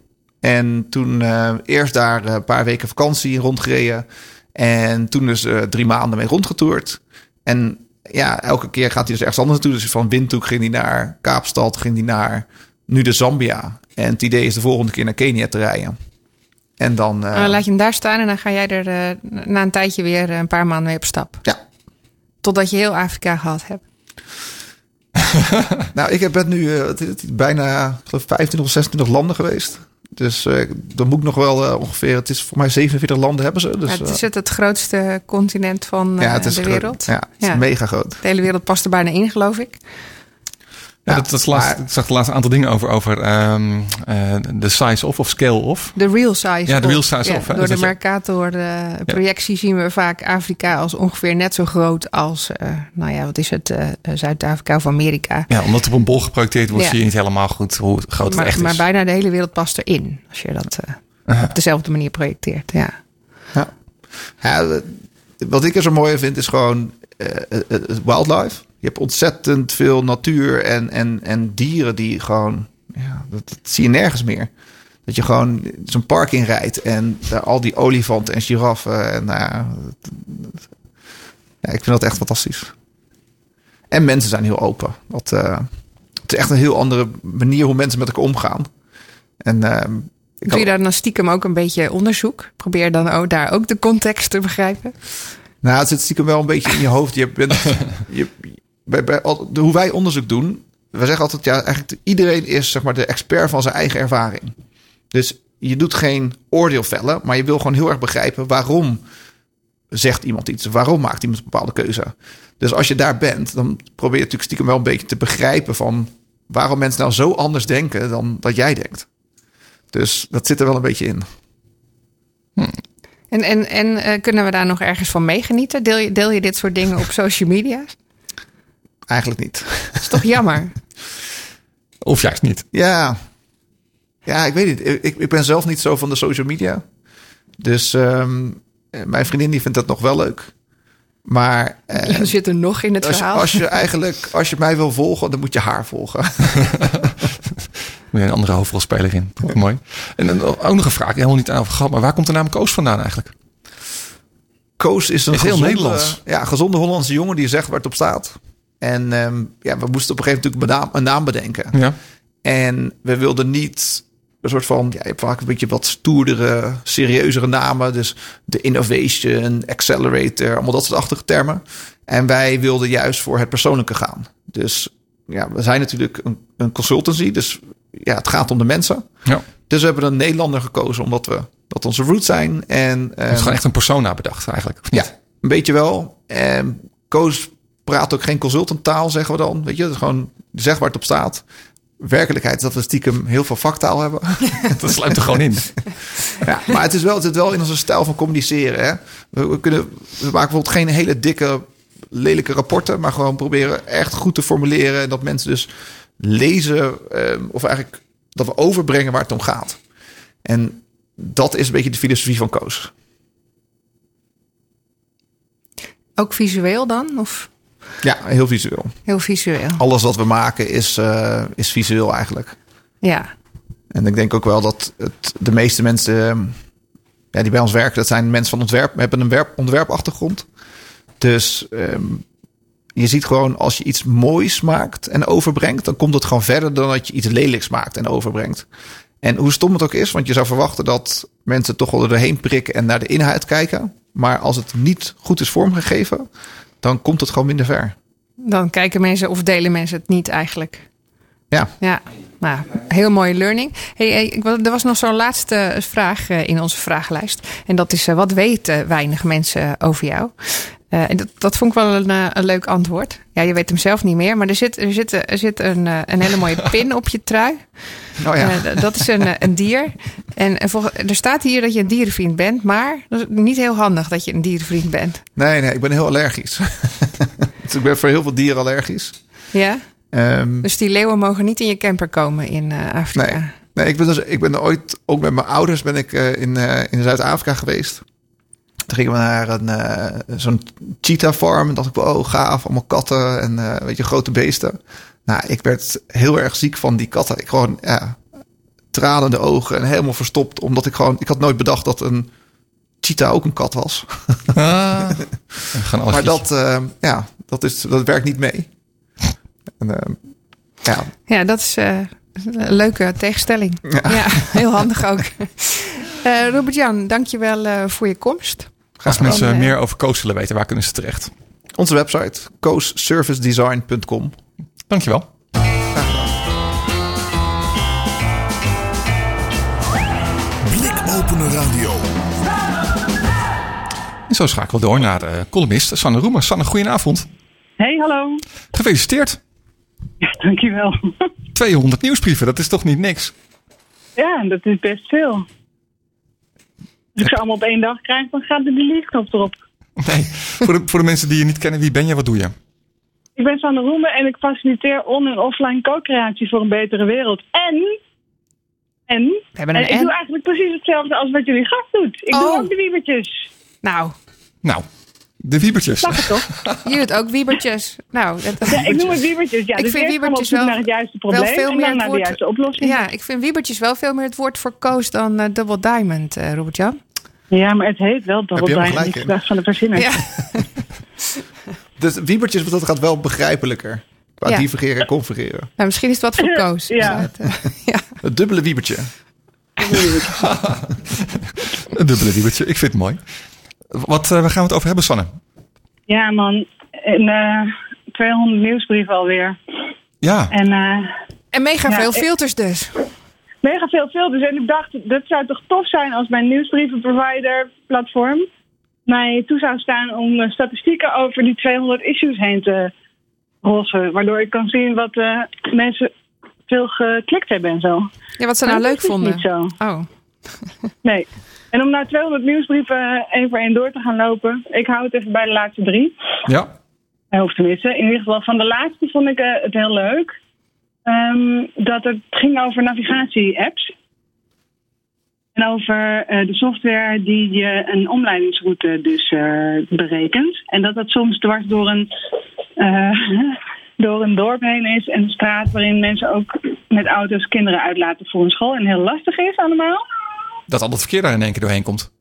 En toen uh, eerst daar een paar weken vakantie rondgereden. En toen dus uh, drie maanden mee rondgetoerd. En ja, elke keer gaat hij dus ergens anders naartoe. Dus van Windhoek ging hij naar Kaapstad, ging hij naar nu de Zambia. En het idee is de volgende keer naar Kenia te rijden. En dan, uh, dan laat je hem daar staan en dan ga jij er uh, na een tijdje weer een paar maanden mee op stap. Ja, Totdat je heel Afrika gehad hebt. nou, ik ben nu uh, bijna geloof 25 of 26 landen geweest. Dus uh, dan moet ik nog wel uh, ongeveer, het is voor mij 47 landen hebben ze. Dus, ja, het is het, het grootste continent van ja, de wereld. Ja, het is ja. mega groot. De hele wereld past er bijna in, geloof ik. Ja, dat, dat laatst, ik zag de laatste aantal dingen over, over ehm, eh, de size of of scale of. De real size. Ja, de real size of, hè. Door Dus de dat je- Mercator eh, projectie zien we vaak Afrika als ongeveer net zo groot als, eh, nou ja, wat is het, eh, Zuid-Afrika of Amerika. Ja, omdat het op een bol geprojecteerd wordt, Ja. zie je niet helemaal goed hoe groot het Maar, echt is. maar bijna de hele wereld past erin als je dat eh, op dezelfde manier projecteert. Ja. Ja. Ja, wat ik er zo mooi aan vind is gewoon eh, wildlife. Je hebt ontzettend veel natuur en, en, en dieren die gewoon... Ja, dat, dat zie je nergens meer. Dat je gewoon zo'n park inrijdt en daar al die olifanten en giraffen. En, nou ja, ja, ik vind dat echt fantastisch. En mensen zijn heel open. Dat, eh, het is echt een heel andere manier hoe mensen met elkaar omgaan. En, ik Doe je daar dan stiekem ook een beetje onderzoek? Probeer dan ook daar ook de context te begrijpen. Nou, het zit stiekem wel een beetje in je hoofd. Je bent, je, bij, bij, hoe wij onderzoek doen, we zeggen altijd, ja, eigenlijk iedereen is zeg maar de expert van zijn eigen ervaring. Dus je doet geen oordeel vellen, maar je wil gewoon heel erg begrijpen waarom zegt iemand iets, waarom maakt iemand een bepaalde keuze. Dus als je daar bent, dan probeer je natuurlijk stiekem wel een beetje te begrijpen van waarom mensen nou zo anders denken dan dat jij denkt. Dus dat zit er wel een beetje in. En, en, en eh, kunnen we daar nog ergens van meegenieten? Deel je, deel je dit soort dingen op social media? Eigenlijk niet. Dat is toch jammer? Of juist niet. Ja. Ja, ik weet niet. Ik, ik ben zelf niet zo van de social media. Dus ehm, mijn vriendin die vindt dat nog wel leuk. Maar eh, Je zit er nog in het als, je, verhaal. als je eigenlijk, als je mij wil volgen, dan moet je haar volgen. Moet je een andere hoofdrolspeler in. Mooi. En dan ook nog een vraag, helemaal niet aan over gehad, maar waar komt de naam Koos vandaan eigenlijk? Koos is een Is heel Nederlands. Ja, gezonde Hollandse jongen die zegt waar het op staat. En ehm, ja, we moesten op een gegeven moment natuurlijk een naam, bedenken. Ja. En we wilden niet een soort van, ja, je hebt vaak een beetje wat stoerdere, serieuzere namen. Dus de Innovation, Accelerator, allemaal dat soort achtige termen. En wij wilden juist voor het persoonlijke gaan. Dus ja, we zijn natuurlijk een, een consultancy, dus ja, het gaat om de mensen. ja. Dus we hebben een Nederlander gekozen, omdat we dat onze roots zijn. En Het is ehm, gewoon echt een persona bedacht eigenlijk. Ja, een beetje wel. En Koos praat ook geen consultanttaal, zeggen we dan. Weet je, dat is gewoon zeg waar het op staat. Werkelijkheid is dat we stiekem heel veel vaktaal hebben. Dat sluit er gewoon in. ja, maar het is wel, het zit wel in onze stijl van communiceren. Hè? We, we, kunnen, we maken bijvoorbeeld geen hele dikke, lelijke rapporten, maar gewoon proberen echt goed te formuleren. En dat mensen dus lezen, ehm, of eigenlijk dat we overbrengen waar het om gaat. En dat is een beetje de filosofie van Koos. Ook visueel dan? Of Ja, heel visueel. heel visueel? alles wat we maken is, eh, is visueel eigenlijk. Ja. En ik denk ook wel dat het, de meeste mensen ja, die bij ons werken, dat zijn mensen van ontwerp, hebben een werp, ontwerpachtergrond. Dus ehm, je ziet gewoon als je iets moois maakt en overbrengt, dan komt het gewoon verder dan dat je iets lelijks maakt en overbrengt. En hoe stom het ook is, want je zou verwachten dat mensen toch wel er doorheen prikken en naar de inhoud kijken. Maar als het niet goed is vormgegeven, dan komt het gewoon minder ver. Dan kijken mensen of delen mensen het niet eigenlijk. Ja. Ja, nou, heel mooie learning. Hey, hey, er was nog zo'n laatste vraag eh, in onze vragenlijst. En dat is, eh, wat weten weinig mensen over jou? Eh, en dat, dat vond ik wel een, eh, een leuk antwoord. Ja, je weet hem zelf niet meer. Maar er zit, er zit, er zit een, eh, een hele mooie pin op je trui. Oh ja. Dat is een, een dier. En, en volg- er staat hier dat je een dierenvriend bent. Maar dat is niet heel handig dat je een dierenvriend bent. Nee, nee, ik ben heel allergisch. dus ik ben voor heel veel dieren allergisch. Ja? Ehm, Dus die leeuwen mogen niet in je camper komen in Afrika. nee, nee ik, ben dus, ik ben ooit, ook met mijn ouders ben ik in, in Zuid-Afrika geweest. Toen gingen we naar een, eh, zo'n cheetah farm. En dacht ik, oh gaaf, allemaal katten en eh, weet je, grote beesten. Nou, ik werd heel erg ziek van die katten. Ik gewoon, ja, tranende ogen en helemaal verstopt. Omdat ik gewoon, ik had nooit bedacht dat een cheetah ook een kat was. Ah, Maar dat, eh, ja, dat, is, dat werkt niet mee. En, eh, ja, Ja, dat is eh, een leuke tegenstelling. Ja, Ja. heel handig ook. Eh Robert-Jan, dankjewel eh voor je komst. Als mensen eh, meer over Koos willen weten, waar kunnen ze terecht? onze website, coastservicedesign.com. Dankjewel. Blikopener Radio. En zo schakelen we door naar de columnist Sanne Roemer. Sanne, goedenavond. Hey, hallo. Gefeliciteerd. Ja, dankjewel. 200 nieuwsbrieven, dat is toch niet niks? Ja, dat is best veel. Als ik ze allemaal op één dag krijg, dan gaat de delete-knop erop. Nee, voor de, voor de mensen die je niet kennen, wie ben je, wat doe je? Ik ben Sanne Roemen en ik faciliteer on- en offline co-creatie voor een betere wereld. En, en, We hebben en ik doe en. eigenlijk precies hetzelfde als wat jullie gast doet. Ik doe Oh. ook de wiebertjes. Nou, Nou, de wiebertjes. Mag het toch? je doet ook wiebertjes. Nou, dat, Ja, ik noem het wiebertjes. Ja, Ik dus vind wiebertjes wel- naar het juiste wel probleem veel en meer het naar de woord- juiste oplossing. ja, ik vind wiebertjes wel veel meer het woord voor koos dan eh, Double Diamond, eh Robert-Jan. Ja, maar het heet wel Double Heb je helemaal Diamond. Ik dacht van de verzinner. Ja. Dus Wiebertjes, wat dat gaat wel begrijpelijker. Qua Ja. divergeren en convergeren. Nou, misschien is het wat voor koos. Ja. Dus eh, ja. Het dubbele Wiebertje. Een dubbele wiebertje, ik vind het mooi. Wat, eh, waar gaan we het over hebben, Sanne? Ja, man. En, eh 200 nieuwsbrieven alweer. Ja, En eh, En mega Ja, veel ik- filters dus. mega veel filters. En ik dacht, dat zou toch tof zijn als mijn nieuwsbrievenprovider platform mij toe zou staan om eh, statistieken over die 200 issues heen te rossen. Waardoor ik kan zien wat eh, mensen veel geklikt hebben en zo. Ja, wat ze nou leuk vonden. niet zo. Oh, Nee. En om nou 200 nieuwsbrieven één voor één door te gaan lopen. Ik hou het even bij de laatste drie. ja. Eh, Of tenminste, in ieder geval van de laatste vond ik eh, het heel leuk. Ehm, dat het ging over navigatie-apps. En over eh, de software die je een omleidingsroute dus eh, berekent. En dat dat soms dwars door een, eh, door een dorp heen is. En een straat waarin mensen ook met auto's kinderen uitlaten voor een school. En heel lastig is allemaal. Dat al het verkeer daar in één keer doorheen komt.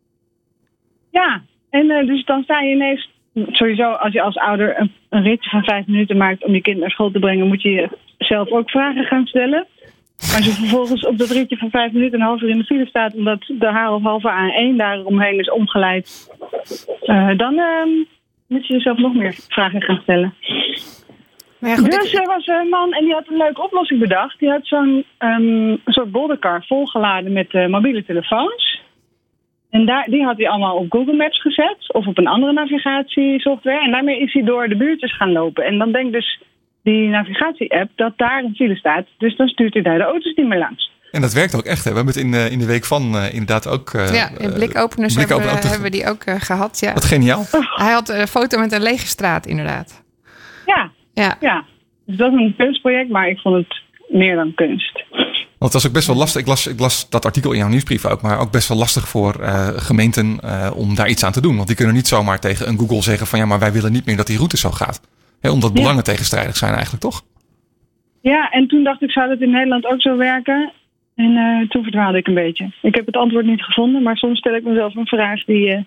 Ja, en eh, dus dan sta je ineens. Sowieso, als je als ouder een, ritje van vijf minuten maakt om je kind naar school te brengen, moet je jezelf ook vragen gaan stellen. Als je vervolgens op dat ritje van vijf minuten een half uur in de file staat, omdat de haar of halve A1 daaromheen is omgeleid, eh, dan eh, moet je jezelf nog meer vragen gaan stellen. Maar ja, goed. Dus ik- er was een man en die had een leuke oplossing bedacht. Die had zo'n ehm, soort bolderkar volgeladen met eh, mobiele telefoons. En daar, die had hij allemaal op Google Maps gezet of op een andere navigatiesoftware. En daarmee is hij door de buurtjes gaan lopen. En dan denkt dus die navigatie-app dat daar een file staat. Dus dan stuurt hij daar de auto's niet meer langs. En dat werkt ook echt. Hè? We hebben het in, de in de week van eh, inderdaad ook... eh, ja, in blikopeners eh, hebben, we die ook eh, gehad. Ja. Wat geniaal. Hij had een foto met een lege straat, inderdaad. Ja, Ja. Dus dat is een kunstproject, maar ik vond het meer dan kunst. Want het was ook best wel lastig. Ik las, ik las dat artikel in jouw nieuwsbrief ook. Maar ook best wel lastig voor eh, gemeenten eh, om daar iets aan te doen. Want die kunnen niet zomaar tegen een Google zeggen van... ja, maar wij willen niet meer dat die route zo gaat. Hè, omdat Ja. belangen tegenstrijdig zijn eigenlijk, toch? Ja, en toen dacht ik, zou dat in Nederland ook zo werken? En eh, toen verdwaalde ik een beetje. Ik heb het antwoord niet gevonden, maar soms stel ik mezelf een vraag die eh,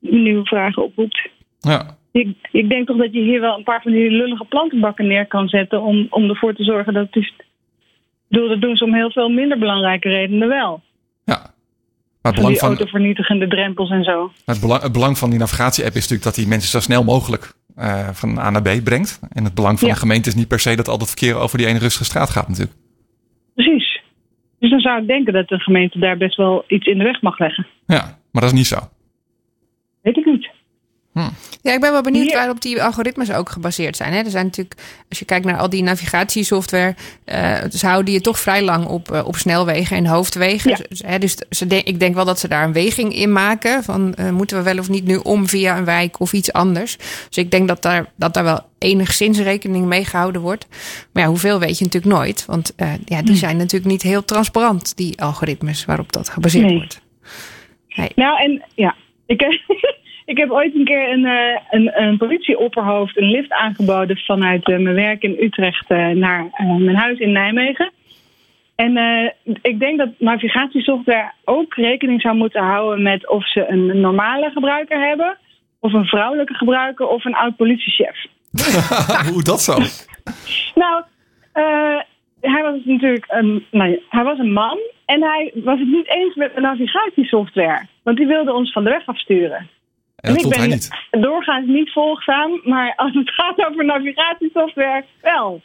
nieuwe vragen oproept. Ja. Ik, ik denk toch dat je hier wel een paar van die lullige plantenbakken neer kan zetten om, om ervoor te zorgen dat het bedoel, dat doen ze om heel veel minder belangrijke redenen wel. ja. Maar het Van belang die van, autovernietigende drempels en zo. het, belang, het belang van die navigatie-app is natuurlijk dat die mensen zo snel mogelijk eh, van A naar B brengt. En het belang van Ja. de gemeente is niet per se dat al dat verkeer over die ene rustige straat gaat natuurlijk. Precies. Dus dan zou ik denken dat de gemeente daar best wel iets in de weg mag leggen. Ja, maar dat is niet zo. Weet ik niet. Ja, ik ben wel benieuwd waarop die algoritmes ook gebaseerd zijn. Hè. Er zijn natuurlijk, als je kijkt naar al die navigatiesoftware, eh ze houden je toch vrij lang op, eh, op snelwegen en hoofdwegen. Ja. Dus, hè, dus ze de- ik denk wel dat ze daar een weging in maken. Van eh, moeten we wel of niet nu om via een wijk of iets anders. Dus ik denk dat daar, dat daar wel enigszins rekening mee gehouden wordt. Maar ja, hoeveel weet je natuurlijk nooit. Want ja, Hm. die zijn natuurlijk niet heel transparant, die algoritmes waarop dat gebaseerd Nee. wordt. Nou, en ja, ik ik heb ooit een keer een, eh, een, een politieopperhoofd een lift aangeboden vanuit eh, mijn werk in Utrecht eh, naar mijn huis in Nijmegen. En ik denk dat navigatiesoftware ook rekening zou moeten houden met of ze een normale gebruiker hebben, of een vrouwelijke gebruiker, of een oud politiechef. Hoe dat zo? Nou, hij was natuurlijk een, nee, hij was een man en hij was het niet eens met de navigatiesoftware. Want die wilde ons van de weg afsturen. En dat ik vond hij ben niet. doorgaans niet volgzaam, maar als het gaat over navigatiesoftware, wel.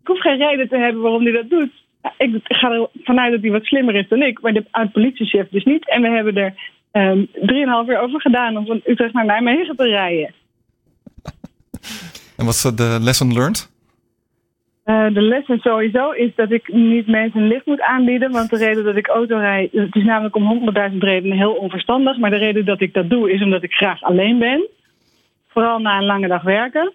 Ik hoef geen reden te hebben waarom hij dat doet. Ik ga er vanuit dat hij wat slimmer is dan ik, maar de oud-politiechef dus niet. En we hebben er ehm, drieënhalf uur over gedaan om van Utrecht naar Nijmegen te rijden. En wat is de lesson learned? Eh, de les sowieso is dat ik niet mensen lift moet aanbieden. Want de reden dat ik auto rijd, het is namelijk om honderdduizend redenen heel onverstandig. Maar de reden dat ik dat doe is omdat ik graag alleen ben. Vooral na een lange dag werken.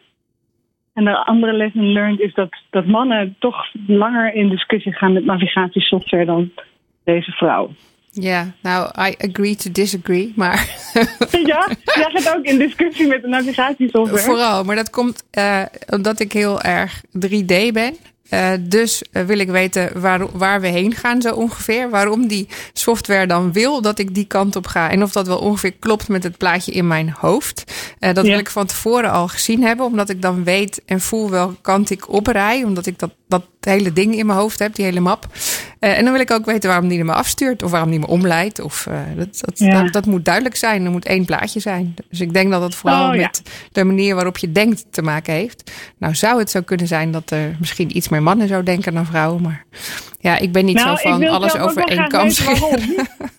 En de andere lesson learned is dat, dat mannen toch langer in discussie gaan met navigatiesoftware dan deze vrouw. Ja, nou, I agree to disagree, maar... Ja, jij gaat ook in discussie met de navigatiesoftware. Vooral, maar dat komt uh, omdat ik heel erg 3D ben. Uh, dus uh, wil ik weten waar, waar we heen gaan zo ongeveer. Waarom die software dan wil dat ik die kant op ga. En of dat wel ongeveer klopt met het plaatje in mijn hoofd. Uh, dat ja. wil ik van tevoren al gezien hebben. Omdat ik dan weet en voel welke kant ik oprij. Omdat ik dat, dat hele ding in mijn hoofd heb, die hele map. en dan wil ik ook weten waarom die me afstuurt. Of waarom die me omleidt. Of, dat, dat, ja. dat, dat, moet duidelijk zijn. Er moet één plaatje zijn. Dus ik denk dat het vooral oh, ja. met de manier waarop je denkt te maken heeft. Nou zou het zo kunnen zijn dat er misschien iets meer mannen zou denken dan vrouwen. Maar ja, ik ben niet nou, zo van alles over één kam scheren.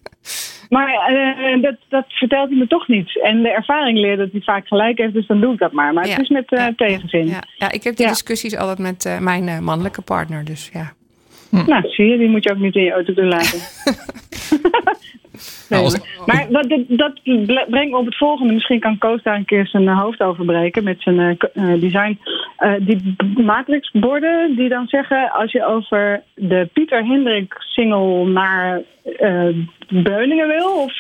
Maar uh, dat, dat vertelt hij me toch niet. En de ervaring leert dat hij vaak gelijk heeft, dus dan doe ik dat maar. Maar ja. het is met uh, ja. tegenzin. Ja. ja, ik heb die discussies altijd met uh, mijn mannelijke partner, dus ja. Hm. Nou, zie je, die moet je ook niet in je auto doen laten. nee, nou, maar dat, dat, brengt me op het volgende. Misschien kan Koos daar een keer zijn hoofd over breken met zijn uh, design. Uh, die matrixborden die dan zeggen... als je over de Pieter Hendrik single naar uh, Beuningen wil... of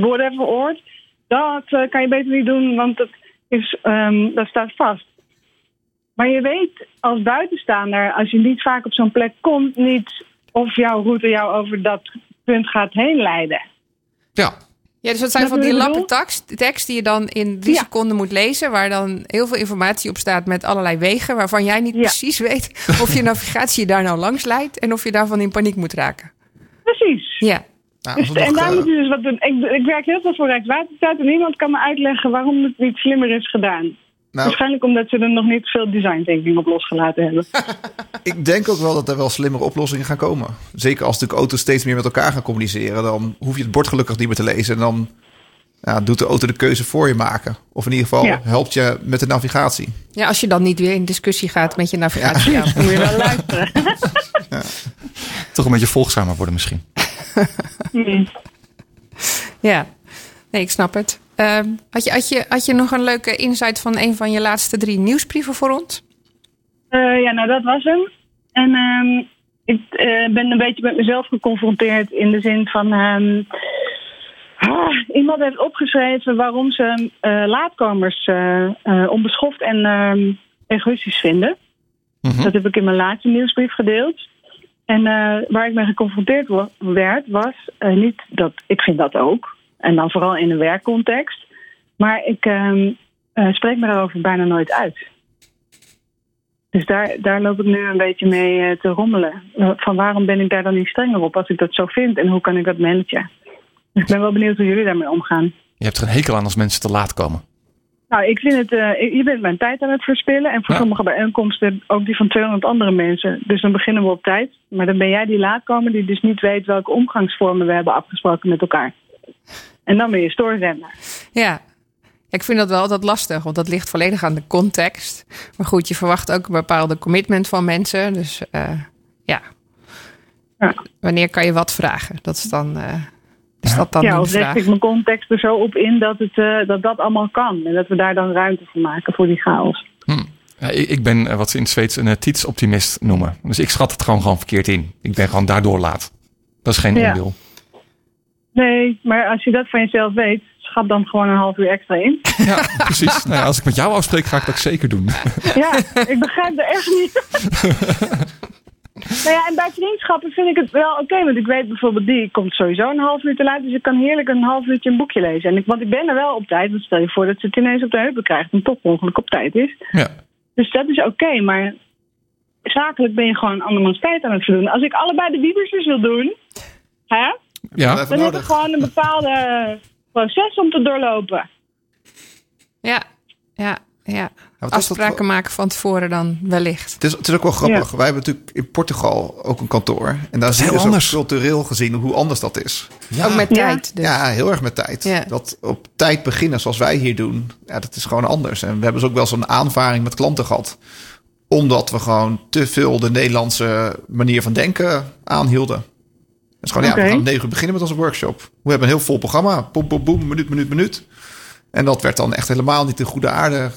whatever oord... dat kan je beter niet doen, want dat, is, um, dat staat vast. Maar je weet als buitenstaander, als je niet vaak op zo'n plek komt... niet of jouw route jou over dat punt gaat heen leiden. Ja. Ja, dus dat zijn dat van die lappen tekst die je dan in drie ja. seconden moet lezen, waar dan heel veel informatie op staat met allerlei wegen, waarvan jij niet ja. precies weet of je navigatie je daar nou langs leidt en of je daarvan in paniek moet raken. Precies. Ja. Nou, dus, en daar moet je dus wat doen. Ik, ik werk heel veel voor Rijkswaterstaat en niemand kan me uitleggen waarom het niet slimmer is gedaan. Nou, Waarschijnlijk omdat ze er nog niet veel design thinking op losgelaten hebben. ik denk ook wel dat er wel slimmere oplossingen gaan komen. Zeker als de auto's steeds meer met elkaar gaan communiceren. Dan hoef je het bord gelukkig niet meer te lezen. En dan ja, doet de auto de keuze voor je maken. Of in ieder geval ja. helpt je met de navigatie. Ja, als je dan niet weer in discussie gaat met je navigatie. Ja. Dan moet je wel luisteren. ja. Toch een beetje volgzamer worden misschien. Hmm. Ja, nee, ik snap het. Uh, had, je, had, je, had je nog een leuke insight van een van je laatste drie nieuwsbrieven voor ons? Uh, ja, nou dat was hem. En uh, ik uh, ben een beetje met mezelf geconfronteerd in de zin van... Um, ah, iemand heeft opgeschreven waarom ze laatkomers onbeschoft en ehm, egoïstisch vinden. -hmm. Dat heb ik in mijn laatste nieuwsbrief gedeeld. En waar ik mee geconfronteerd werd was niet dat... Ik vind dat ook. En dan vooral in een werkcontext. Maar ik uh, uh, spreek me daarover bijna nooit uit. Dus daar, daar loop ik nu een beetje mee uh, te rommelen. Van waarom ben ik daar dan niet strenger op als ik dat zo vind en hoe kan ik dat managen? Dus ik ben wel benieuwd hoe jullie daarmee omgaan. Je hebt er een hekel aan als mensen te laat komen. Nou, ik vind het, uh, je bent mijn tijd aan het verspillen. En voor ja. sommige bijeenkomsten ook die van 200 andere mensen. Dus dan beginnen we op tijd. Maar dan ben jij die laatkomer die dus niet weet welke omgangsvormen we hebben afgesproken met elkaar. En dan ben je stoorzender. Ja. Ik vind dat wel altijd lastig, want dat ligt volledig aan de context. Maar goed, je verwacht ook een bepaalde commitment van mensen. Dus uh, ja. ja. Wanneer kan je wat vragen? Dat is dan. Uh, is dat dan ja, of leg ik mijn context er zo op in dat, het, uh, dat dat allemaal kan. En dat we daar dan ruimte voor maken voor die chaos. Hm. Ja, ik ben wat ze in het Zweeds een tietsoptimist noemen. Dus ik schat het gewoon, gewoon verkeerd in. Ik ben gewoon daardoor laat. Dat is geen ja. onwil. Nee, maar als je dat van jezelf weet, schat dan gewoon een half uur extra in. Ja, precies. Nou ja, als ik met jou afspreek, ga ik dat zeker doen. Ja, ik begrijp het echt niet. nou ja, en bij vriendschappen vind ik het wel oké. Okay, want ik weet bijvoorbeeld, die komt sowieso een half uur te laat. Dus ik kan heerlijk een half uurtje een boekje lezen. En ik, want ik ben er wel op tijd. Want stel je voor dat ze het ineens op de heupen krijgt en toch ongeluk op tijd is. Ja. Dus dat is oké. Okay, maar zakelijk ben je gewoon andermans tijd aan het verdoen. Als ik allebei de biebersjes wil doen... Hè? Ja. Dan heb ik gewoon een bepaalde proces om te doorlopen. Ja, ja, ja. Afspraken maken van tevoren dan wellicht. Het is, het is ook wel grappig. Ja. Wij hebben natuurlijk in Portugal ook een kantoor. En daar zie je dus anders. cultureel gezien hoe anders dat is. Ja. Ook met tijd. Dus. Ja, heel erg met tijd. Dat op tijd beginnen zoals wij hier doen, ja, dat is gewoon anders. En we hebben dus ook wel zo'n aanvaring met klanten gehad. Omdat we gewoon te veel de Nederlandse manier van denken aanhielden. Dus gewoon, ja, we gaan om negen uur beginnen met onze workshop. We hebben een heel vol programma. Boom, boom, boom, minuut, minuut, minuut. En dat werd dan echt helemaal niet in goede aarde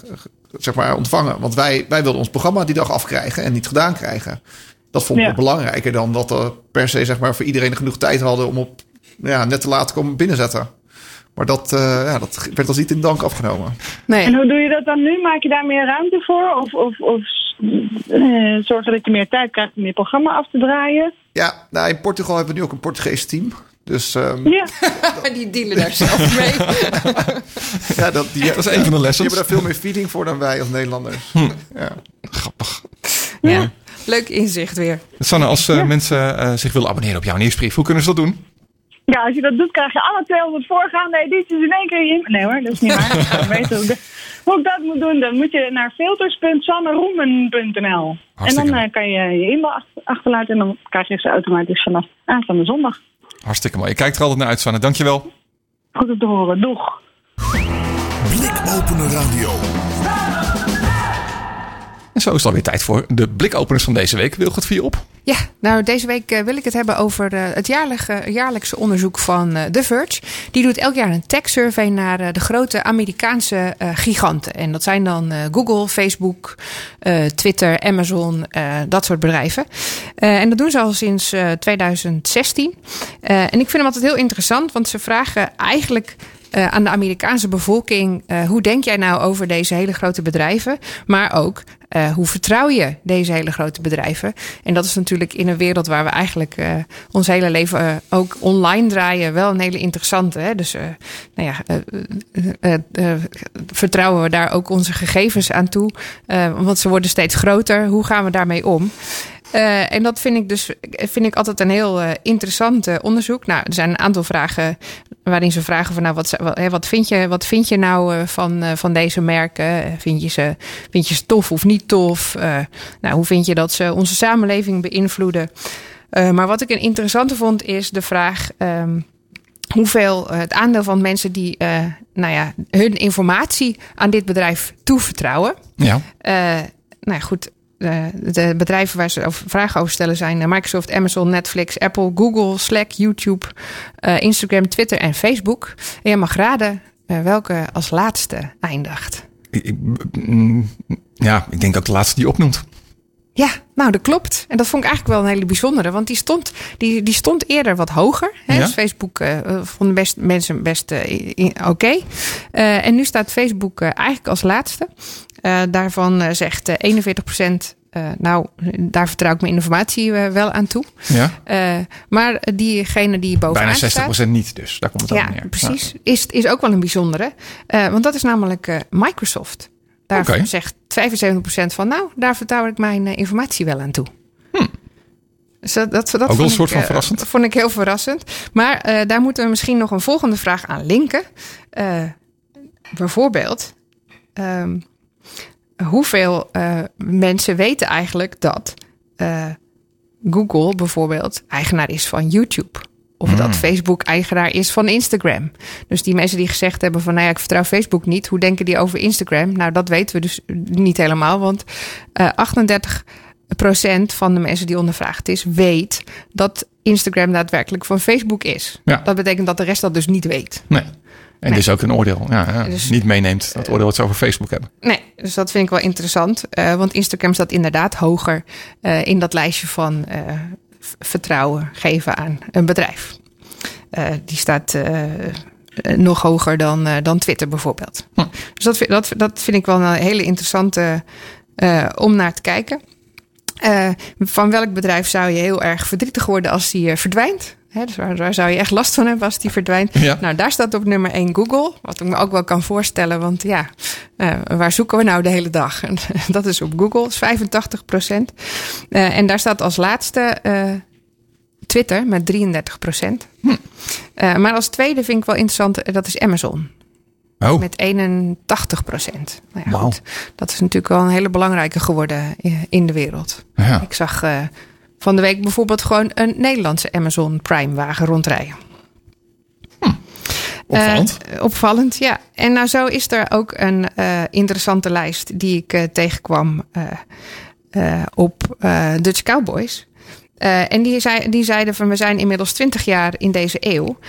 zeg maar, ontvangen. Want wij, wij wilden ons programma die dag afkrijgen en niet gedaan krijgen. Dat Ja. we belangrijker dan dat we per se zeg maar, voor iedereen genoeg tijd hadden om op ja, net te laat komen binnenzetten. Maar dat, eh, ja, dat werd ons niet in dank afgenomen. Nee. En hoe doe je dat dan nu? Maak je daar meer ruimte voor? Of, of, of eh, zorgen dat je meer tijd krijgt om je programma af te draaien? Ja, nou, in Portugal hebben we nu ook een Portugees team. Dus ehm, Ja, Die dealen daar zelf mee. ja, dat, die, Dat is een van de die lessons. hebben daar veel meer feeding voor dan wij als Nederlanders. Ja. Grappig. Ja. Leuk inzicht weer. Sanne, als eh, mensen eh, zich willen abonneren op jouw nieuwsbrief, hoe kunnen ze dat doen? ja, als je dat doet, krijg je alle 200 voorgaande edities in één keer in. Nee hoor, dat is niet waar. Hoe, ik- dat moet doen. Dan moet je naar filters.sanneroemen.nl. En dan eh, kan je je e-mail ach- achterlaten en dan krijg je ze automatisch vanaf aanstaande zondag. Hartstikke mooi. Ik kijk er altijd naar uit, Sanne. Dankjewel. Goed om te horen. Doeg. Blikopener Radio. Zo is het alweer tijd voor de blikopeners van deze week. Wil voor je op? Ja, nou deze week eh, wil ik het hebben over eh, het jaarlijkse onderzoek van eh, The Verge. Die doet elk jaar een tech survey naar de grote Amerikaanse giganten. En dat zijn dan Google, Facebook, Twitter, Amazon, dat soort bedrijven. En dat doen ze al sinds eh, 2016. Eh, en ik vind hem altijd heel interessant, want ze vragen eigenlijk eh, aan de Amerikaanse bevolking. eh, hoe denk jij nou over deze hele grote bedrijven? Maar ook eh, hoe vertrouw je deze hele grote bedrijven? En dat is natuurlijk in een wereld waar we eigenlijk ons hele leven ook online draaien, wel een hele interessante. Hè? Dus nou ja, vertrouwen we daar ook onze gegevens aan toe? Want ze worden steeds groter. Hoe gaan we daarmee om? Eh, en dat vind ik dus vind ik altijd een heel eh, interessant eh, onderzoek. Nou, er zijn een aantal vragen waarin ze vragen van nou, wat, wat, hè, wat, vind, je, wat vind je nou van, van deze merken? Vind je, ze, vind je ze tof of niet tof? Nou, hoe vind je dat ze onze samenleving beïnvloeden? Maar wat ik een interessante vond, is de vraag. ehm, hoeveel het aandeel van mensen die nou ja, hun informatie aan dit bedrijf toevertrouwen. Ja. Nou ja, goed. Eh, de bedrijven waar ze vragen over stellen zijn eh, Microsoft, Amazon, Netflix, Apple, Google, Slack, YouTube, eh, Instagram, Twitter en Facebook. En je mag raden welke als laatste eindigt. Ik- ik- mm, ja, ik denk ook de laatste die opnoemt. Ja, nou dat klopt. En dat vond ik eigenlijk wel een hele bijzondere. Want die stond, die, die stond eerder wat hoger. Hè? Ja. Dus Facebook eh, vonden best, mensen best oké. En nu staat Facebook eigenlijk als laatste. Eh, daarvan eh, zegt eh, 41 procent... nou, daar vertrouw ik mijn informatie eh, wel aan toe. Ja. Eh, maar diegene die bovenaan Bijna 60% staat... niet dus. Daar komt het Ja, neer. precies. Is, is ook wel een bijzondere. Eh, want dat is namelijk eh, Microsoft. Daar zegt 75% van, nou, daar vertrouw ik mijn eh, informatie wel aan toe. Dus dat, dat, dat wel een soort ik, van eh, verrassend. vond ik heel verrassend. Maar eh, daar moeten we misschien nog een volgende vraag aan linken. Eh, bijvoorbeeld, ehm, hoeveel eh, mensen weten eigenlijk dat eh, Google bijvoorbeeld eigenaar is van YouTube? Of dat Facebook eigenaar is van Instagram. Dus die mensen die gezegd hebben van... nou ja, ik vertrouw Facebook niet. Hoe denken die over Instagram? Nou, dat weten we dus niet helemaal. Want eh 38% van de mensen die ondervraagd is... weet dat Instagram daadwerkelijk van Facebook is. Ja. Dat betekent dat de rest dat dus niet weet. Nee. En Nee. dus ook een oordeel. Ja, ja. Dus- niet meeneemt dat oordeel wat ze over Facebook hebben. Nee, dus dat vind ik wel interessant. eh, want Instagram staat inderdaad hoger eh, in dat lijstje van eh, vertrouwen geven aan een bedrijf. Die staat nog hoger dan, dan Twitter bijvoorbeeld. Hm. Dus dat, vind- dat, dat vind ik wel een hele interessante om naar te kijken. Van welk bedrijf zou je heel erg verdrietig worden als die verdwijnt? Hè, dus waar, waar zou je echt last van hebben als die verdwijnt? Ja. Nou, daar staat op nummer 1 Google. Wat ik me ook wel kan voorstellen. Want ja, eh, waar zoeken we nou de hele dag? En dat is op Google, is 85 procent. en daar staat als laatste eh, Twitter met 33 procent. maar als tweede vind ik wel interessant, eh, dat is Amazon. Oh, Met 81 procent. Nou ja, goed, dat is natuurlijk wel een hele belangrijke geworden eh, in de wereld. ja. Ik zag eh, van de week bijvoorbeeld gewoon een Nederlandse Amazon Prime wagen rondrijden. opvallend. Eh, opvallend, ja. En nou zo is er ook een eh, interessante lijst die ik eh, tegenkwam. op Dutch Cowboys. En die, zei, die zeiden van we zijn inmiddels 20 jaar in deze eeuw.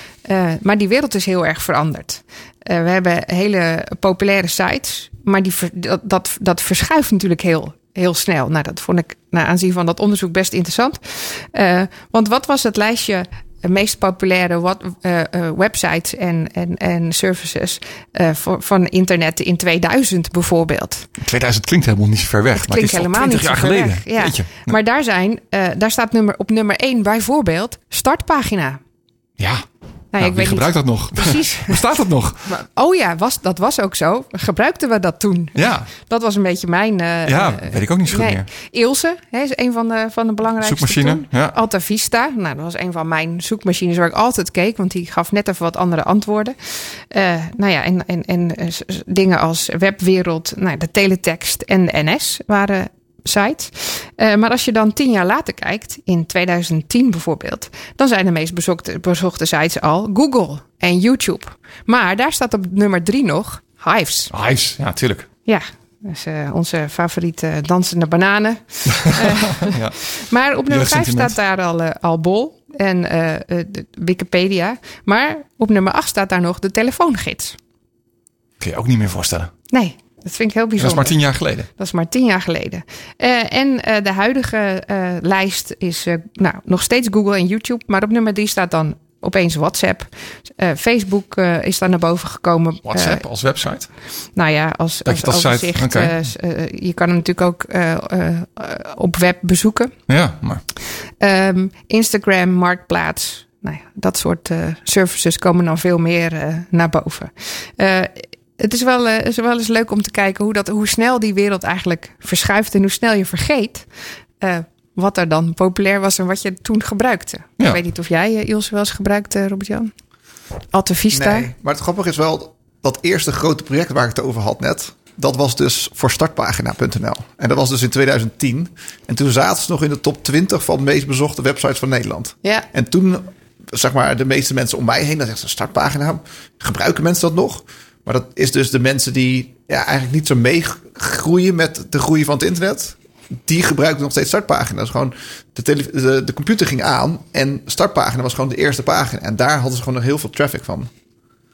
Maar die wereld is heel erg veranderd. We hebben hele populaire sites. Maar die, dat, dat verschuift natuurlijk heel, heel snel. Nou, dat vond ik naar aanzien van dat onderzoek best interessant. Eh, want wat was het lijstje de meest populaire wat, eh, eh, websites en, en, en services eh, voor, van internet in 2000 bijvoorbeeld? 2000 klinkt helemaal niet zo ver weg. Het maar het klinkt is al helemaal 20 niet jaar geleden. weg. Ja. Weet je. Maar daar, zijn, eh, daar staat nummer, op nummer 1 bijvoorbeeld startpagina. Ja. Nou, Nou, ik wie weet gebruikt niet. dat nog? Precies. Bestaat dat nog? Maar- oh ja, was, dat was ook zo. Gebruikten we dat toen? Ja. Dat was een beetje mijn... eh, Ja, eh, weet ik ook niet zo goed nee. meer. Ilse hè, is een van de, van de belangrijkste Zoekmachine, toen. ja. Alta Vista. Nou, dat was een van mijn zoekmachines waar ik altijd keek. Want die gaf net even wat andere antwoorden. Eh, nou ja, en, en, en dingen als Webwereld, nou, de Teletext en de NS waren sites. Eh, maar als je dan tien jaar later kijkt, in 2010 bijvoorbeeld... dan zijn de meest bezochte, bezochte sites al Google en YouTube. Maar daar staat op nummer drie nog Hives. Hives, ja, tuurlijk. Ja, dat is eh, onze favoriete dansende bananen. Eh, Ja. Maar op nummer 5 Jeugdsentiment. staat daar al, eh, al Bol en eh, eh, Wikipedia. Maar op nummer 8 staat daar nog de telefoongids. Kun je ook niet meer voorstellen. Nee, dat vind ik heel Dat is bijzonder. maar tien jaar geleden. Dat is maar tien jaar geleden. En eh, de huidige eh, lijst is eh, nou, nog steeds Google en YouTube. Maar op nummer 3 staat dan opeens WhatsApp. Facebook is daar naar boven gekomen. WhatsApp als website. nou ja, als, als overzicht. je kan hem natuurlijk ook op web bezoeken. Ja, maar Ehm, Instagram, Marktplaats. Nou ja, dat soort services komen dan veel meer naar boven. Eh, het is wel, eh, is wel eens leuk om te kijken hoe, dat, hoe snel die wereld eigenlijk verschuift en hoe snel je vergeet eh, wat er dan populair was en wat je toen gebruikte. Ja. Ik weet niet of jij uh, Ilse wel eens gebruikte, Robert-Jan? Alta Vista. Nee, maar het grappige is wel dat eerste grote project waar ik het over had net. Dat was dus voor startpagina.nl. En dat was dus in 2010. En toen zaten ze nog in de top 20 van de meest bezochte websites van Nederland. Ja. En toen, zeg maar, de meeste mensen om mij heen, dan zeggen ze startpagina. Gebruiken mensen dat nog? Maar dat is dus de mensen die ja, eigenlijk niet zo meegroeien met de groei van het internet. Die gebruiken nog steeds startpagina. Dus gewoon de, tele- de, de computer ging aan en startpagina was gewoon de eerste pagina. En daar hadden ze gewoon nog heel veel traffic van.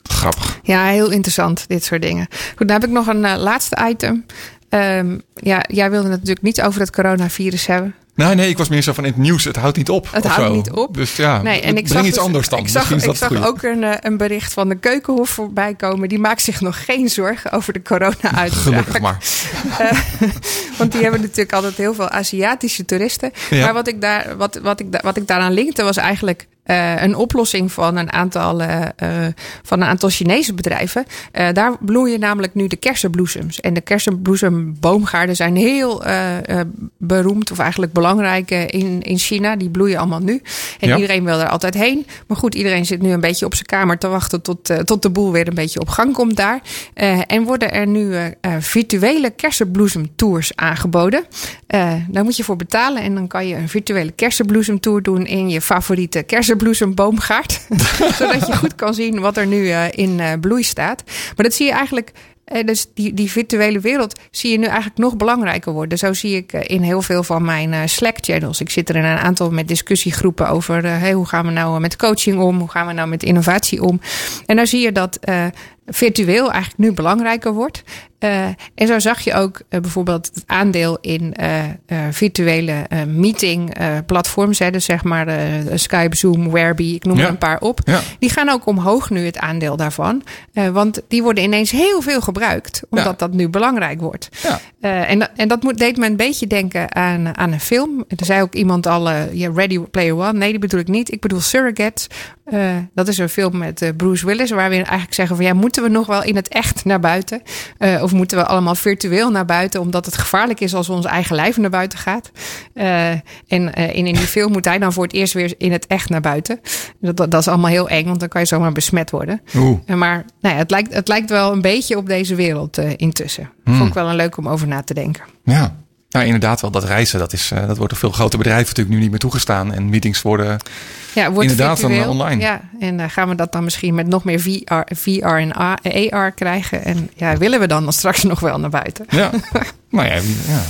grappig. Ja, heel interessant, dit soort dingen. Goed, dan heb ik nog een eh, laatste item. Ehm, ja, jij wilde het natuurlijk niet over het coronavirus hebben. Nee, nee, ik was meer zo van in het nieuws. Het houdt niet op. Het houdt zo. niet op. Dus ja, Nee, en ik breng zag iets dus- anders dan. Ik zag, ik zag ook een, eh, een bericht van de Keukenhof voorbij komen. Die maakt zich nog geen zorgen over de corona-uitbraak. Gelukkig maar. Eh, want die hebben natuurlijk altijd heel veel Aziatische toeristen. Ja. Maar wat ik, daar, wat, wat, ik, wat ik daaraan linkte was eigenlijk eh, een oplossing van een aantal, eh, eh, van een aantal Chinese bedrijven. Daar bloeien namelijk nu de kersenbloesems. En de kersenbloesemboomgaarden zijn heel beroemd of eigenlijk belangrijk in, in China. Die bloeien allemaal nu. En Ja. iedereen wil er altijd heen. Maar goed, iedereen zit nu een beetje op zijn kamer te wachten tot, tot de boel weer een beetje op gang komt daar. En worden er nu virtuele kersenbloesemtours aangeboden. Daar moet je voor betalen en dan kan je een virtuele kersenbloesemtour doen in je favoriete kersenbloesemboomgaard. Zodat je goed kan zien wat er nu eh, in eh, bloei staat. Maar dat zie je eigenlijk. eh, Dus die, die virtuele wereld zie je nu eigenlijk nog belangrijker worden. Zo zie ik in heel veel van mijn Slack-channels. Ik zit er in een aantal met discussiegroepen over hey, hoe gaan we nou met coaching om? Hoe gaan we nou met innovatie om? En daar zie je dat virtueel eigenlijk nu belangrijker wordt. Eh, en zo zag je ook eh, bijvoorbeeld het aandeel in eh, virtuele meeting platforms. Hè, dus zeg maar Skype, Zoom, Whereby, ik noem Ja. er een paar op. Ja. Die gaan ook omhoog nu, het aandeel daarvan. Want die worden ineens heel veel gebruikt. Omdat Ja. dat nu belangrijk wordt. En, dat- en dat moet, deed me een beetje denken aan, aan een film. Er zei ook iemand al, ja, Ready Player One. Nee, die bedoel ik niet. Ik bedoel Surrogates. Dat is een film met Bruce Willis. Waar we eigenlijk zeggen van ja, moeten we nog wel in het echt naar buiten? Eh, of moeten we allemaal virtueel naar buiten? Omdat het gevaarlijk is als ons eigen lijf naar buiten gaat. Eh, en eh, in, in die film moet hij dan voor het eerst weer in het echt naar buiten. Dat, dat, dat is allemaal heel eng, want dan kan je zomaar besmet worden. Oeh. Maar nou ja, het, lijkt, het lijkt wel een beetje op deze wereld intussen. Hmm. Vond ik wel een leuk om over na te denken. Ja. Nou, inderdaad wel. Dat reizen, dat, is, eh, dat wordt door veel grote bedrijven natuurlijk nu niet meer toegestaan. En meetings worden Ja, wordt Inderdaad, virtueel. eh, online. Ja, en eh, gaan we dat dan misschien met nog meer VR, VR en AR krijgen? En ja, willen we dan, dan straks nog wel naar buiten? Ja, nou ja, ja,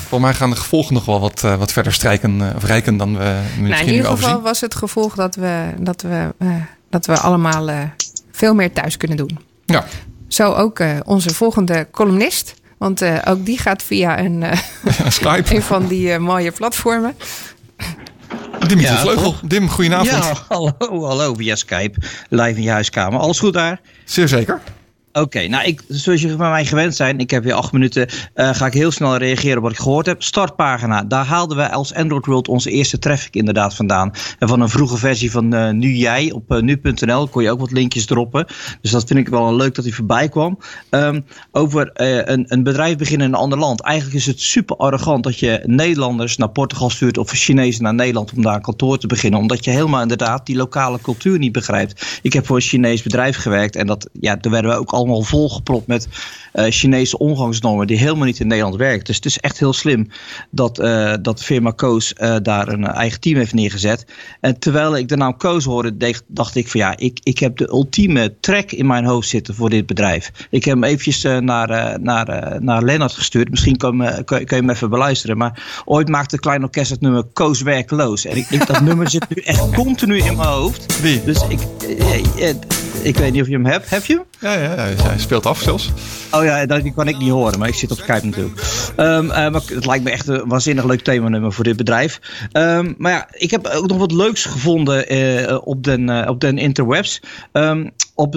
volgens mij gaan de gevolgen nog wel wat, wat verder strijken of rijken dan we misschien Nou, in ieder geval was het gevolg dat we, dat we, dat we allemaal veel meer thuis kunnen doen. Ja, Zo ook onze volgende columnist. Want eh, ook die gaat via een, eh, Skype. een van die eh, mooie platformen. Dimitri Ja, Vleugel. toch? Dim, goedenavond. Ja, hallo, hallo via Skype. Live in je huiskamer. Alles goed daar? Zeer zeker. Oké, nou, ik, zoals jullie van mij gewend zijn, ik heb weer acht minuten, eh, ga ik heel snel reageren op wat ik gehoord heb. Startpagina, daar haalden we als Android World onze eerste traffic inderdaad vandaan. En van een vroege versie van eh, Nu Jij op eh, nu.nl kon je ook wat linkjes droppen. Dus dat vind ik wel leuk dat hij voorbij kwam. Ehm, over een, een bedrijf beginnen in een ander land. Eigenlijk is het super arrogant dat je Nederlanders naar Portugal stuurt of Chinezen naar Nederland om daar een kantoor te beginnen. Omdat je helemaal inderdaad die lokale cultuur niet begrijpt. Ik heb voor een Chinees bedrijf gewerkt en dat, ja, daar werden we ook allemaal volgepropt met eh, Chinese omgangsnormen die helemaal niet in Nederland werken. Dus het is echt heel slim dat, eh, dat de firma Koos eh, daar een eigen team heeft neergezet. En terwijl ik de naam Koos hoorde, de- dacht ik van ja, ik, ik heb de ultieme track in mijn hoofd zitten voor dit bedrijf. Ik heb hem eventjes naar, naar, naar Lennart gestuurd. Misschien kan, me, kan, kan je hem even beluisteren. Maar ooit maakte een klein orkest het nummer Koos werkloos. En ik, ik, dat nummer zit nu echt continu in mijn hoofd. Wie? Dus ik, eh, eh, ik weet niet of je hem hebt. Heb je hem? Ja, ja, ja, hij speelt af zelfs. Oh ja, dat die kan ik niet horen, maar ik zit op Skype natuurlijk. Ehm, eh, maar het lijkt me echt een waanzinnig leuk themanummer voor dit bedrijf. Ehm, maar ja, ik heb ook nog wat leuks gevonden eh, op, den, eh, op den interwebs. Ehm, op,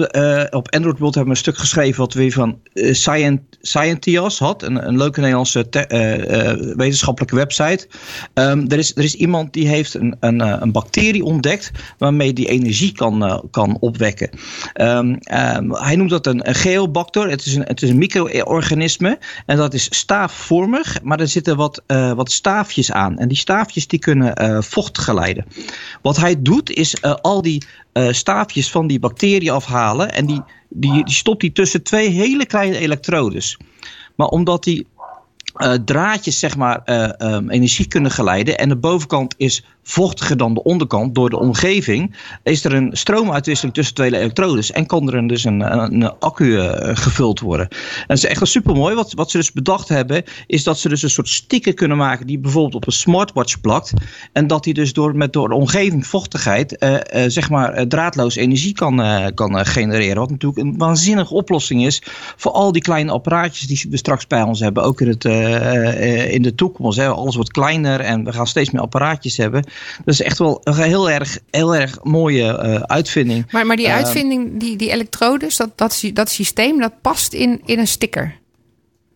op Android World hebben we een stuk geschreven wat weer van Scient- Scientias had. Een, een leuke Nederlandse te- wetenschappelijke website. Er, is, er is iemand die heeft een, een, een bacterie ontdekt waarmee die energie kan, kan opwekken. Ehm, ehm, hij noemt dat een, een geobacter. Het is een, het is een micro-organisme en dat is staafvormig, maar er zitten wat, eh, wat staafjes aan. En die staafjes die kunnen eh, vocht geleiden. Wat hij doet is eh, al die staafjes van die bacterie afhalen en die, die, die stopt hij tussen twee hele kleine elektrodes. Maar omdat die draadjes zeg maar eh, ehm, energie kunnen geleiden en de bovenkant is vochtiger dan de onderkant door de omgeving, is er een stroomuitwisseling tussen twee elektrodes en kan er dus een, een, accu eh, gevuld worden. En dat is echt super mooi. Wat, wat ze dus bedacht hebben, is dat ze dus een soort sticker kunnen maken die bijvoorbeeld op een smartwatch plakt en dat die dus door, met door de omgeving vochtigheid eh, eh, zeg maar draadloos energie kan, kan genereren. Wat natuurlijk een waanzinnige oplossing is voor al die kleine apparaatjes die we straks bij ons hebben, ook in, het, in de toekomst. Hè. Alles wordt kleiner en we gaan steeds meer apparaatjes hebben. Dat is echt wel een heel erg, heel erg mooie eh, uitvinding. Maar, maar die Ehm, uitvinding, die, die elektrodes, dat, dat, dat systeem, dat past in, in een sticker.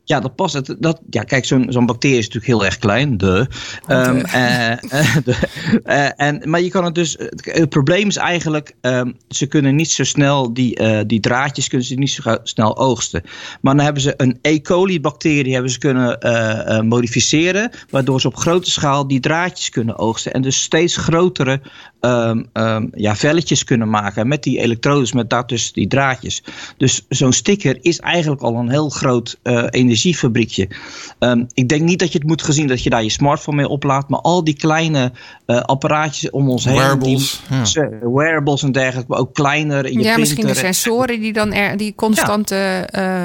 Ja, dat past. Dat, ja, kijk, zo'n zo'n bacterie is natuurlijk heel erg klein. De. Ehm, eh, eh, de eh, en, maar je kan het dus. Het, probleem is eigenlijk. ehm, ze kunnen niet zo snel. Die, die draadjes kunnen ze niet zo snel oogsten. Maar dan hebben ze een E. coli-bacterie hebben ze kunnen modificeren. Waardoor ze op grote schaal die draadjes kunnen oogsten. En dus steeds grotere ehm, ja, velletjes kunnen maken. Met die elektrodes, met daartussen die draadjes. Dus zo'n sticker is eigenlijk al een heel groot eh, energiefabriekje. Ehm, ik denk niet dat je het moet gezien dat je daar je smartphone mee oplaadt. Maar al die kleine eh, apparaatjes om ons heen. Wearables, Die, ja. wearables en dergelijke. Maar ook kleiner in je Ja, misschien de sensoren die dan er, die constant, eh,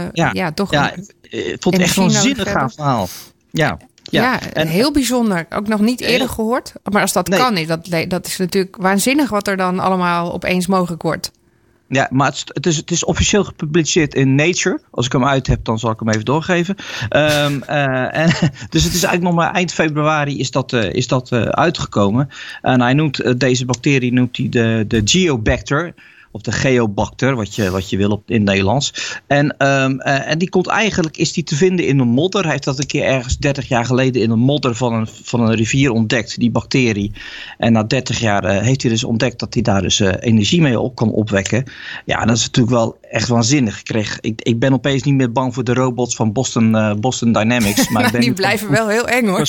eh, ja. Ja. toch. Ja, een- ik vond het echt nodig zinnig gaaf verhaal. Ja. Ja, Ja, en heel bijzonder. Ook nog niet eerder gehoord. Maar als dat Nee. kan, is dat, dat is natuurlijk waanzinnig wat er dan allemaal opeens mogelijk wordt. Ja, maar het, is- het, is, officieel gepubliceerd in Nature. Als ik hem uit heb, dan zal ik hem even doorgeven. Ehm, eh, en, dus het is eigenlijk nog maar eind februari is dat, eh, is dat eh, uitgekomen. En hij noemt deze bacterie noemt hij de, de Geobacter. Of de geobacter, wat je, wat je wil op, in het Nederlands. En, ehm, eh, en die komt eigenlijk, is die te vinden in een modder. Hij heeft dat een keer ergens 30 jaar geleden in een modder van een, van een rivier ontdekt, die bacterie. En na 30 jaar eh, heeft hij dus ontdekt dat hij daar dus eh, energie mee op kan opwekken. Ja, dat is natuurlijk wel echt waanzinnig. Ik, kreeg, ik, ik ben opeens niet meer bang voor de robots van Boston, eh, Boston Dynamics. Maar ik ben die blijven wel heel eng hoor.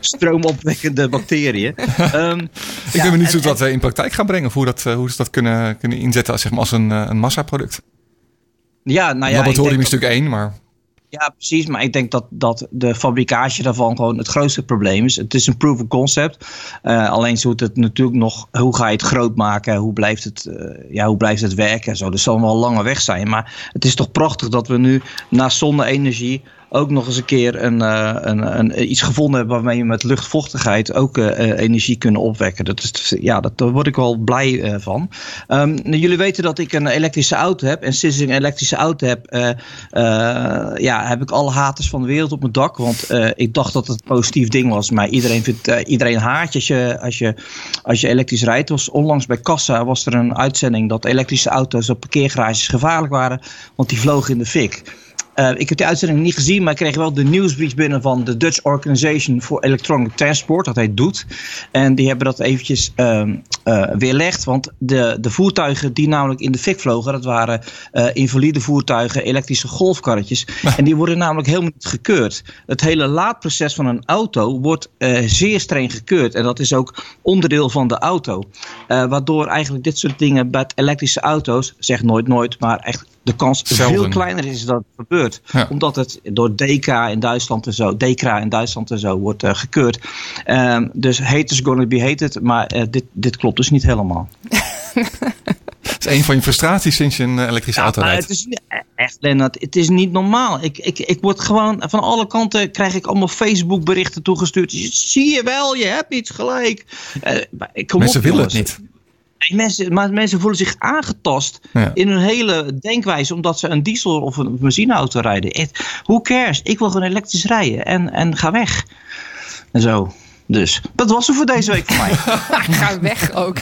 stroomopwekkende bacteriën. Ehm, Ik ja, ben benieuwd en- hoe ze dat in praktijk gaan brengen. Of hoe, dat, hoe ze dat kunnen, kunnen inzetten als, zeg maar, als een, eh, een massaproduct. Ja, nou ja, Laboratorium is natuurlijk één, maar Ja, precies. Maar ik denk dat, dat de fabricage daarvan gewoon het grootste probleem is. Het is een proof of concept. Uh, alleen zoet het natuurlijk nog, hoe ga je het groot maken? Hoe blijft het, uh, ja, hoe blijft het werken? Zo. Dus zal wel een lange weg zijn. Maar het is toch prachtig dat we nu na zonne-energie ook nog eens een keer een, uh, een, een, iets gevonden hebben waarmee je met luchtvochtigheid ook uh, energie kunnen opwekken. Dat is, ja, dat, daar word ik wel blij van. Um, jullie weten dat ik een elektrische auto heb. En sinds ik een elektrische auto heb, ja, heb ik alle haters van de wereld op mijn dak. Want ik dacht dat het een positief ding was. Maar iedereen vindt iedereen haat als je, als, je, als je elektrisch rijdt. Was, onlangs bij Kassa was er een uitzending dat elektrische auto's op parkeergarages gevaarlijk waren. Want die vlogen in de fik. Uh, ik heb die uitzending niet gezien, maar ik kreeg wel de nieuwsbrief binnen van de Dutch Organization for Electronic Transport, dat heet DOET. En die hebben dat eventjes uh, uh, weerlegd, want de, de voertuigen die namelijk in de fik vlogen, dat waren invalide voertuigen, elektrische golfkarretjes. En die worden namelijk helemaal niet gekeurd. Het hele laadproces van een auto wordt zeer streng gekeurd. En dat is ook onderdeel van de auto. waardoor eigenlijk dit soort dingen bij elektrische auto's, zeg nooit nooit, maar echt de kans Zelden. veel kleiner is dat het gebeurt. Ja. Omdat het door DK in Duitsland en zo, DEKRA in Duitsland en zo wordt uh, gekeurd. Um, dus haters gonna be hated, maar uh, dit, dit klopt dus niet helemaal. Het is een van je frustraties sinds je een elektrische Ja, auto rijdt. het is echt, Lennart, het is niet normaal. Ik, ik, ik word gewoon van alle kanten krijg ik allemaal Facebook berichten toegestuurd. Zie je wel, je hebt niet gelijk. Uh, ik kom Mensen op, willen het niet. Nee, mensen, maar mensen voelen zich aangetast Ja. in hun hele denkwijze omdat ze een diesel of een benzineauto rijden. Who cares? Ik wil gewoon elektrisch rijden en, en ga weg. En zo. Dus dat was het voor deze week voor mij. Ga weg ook.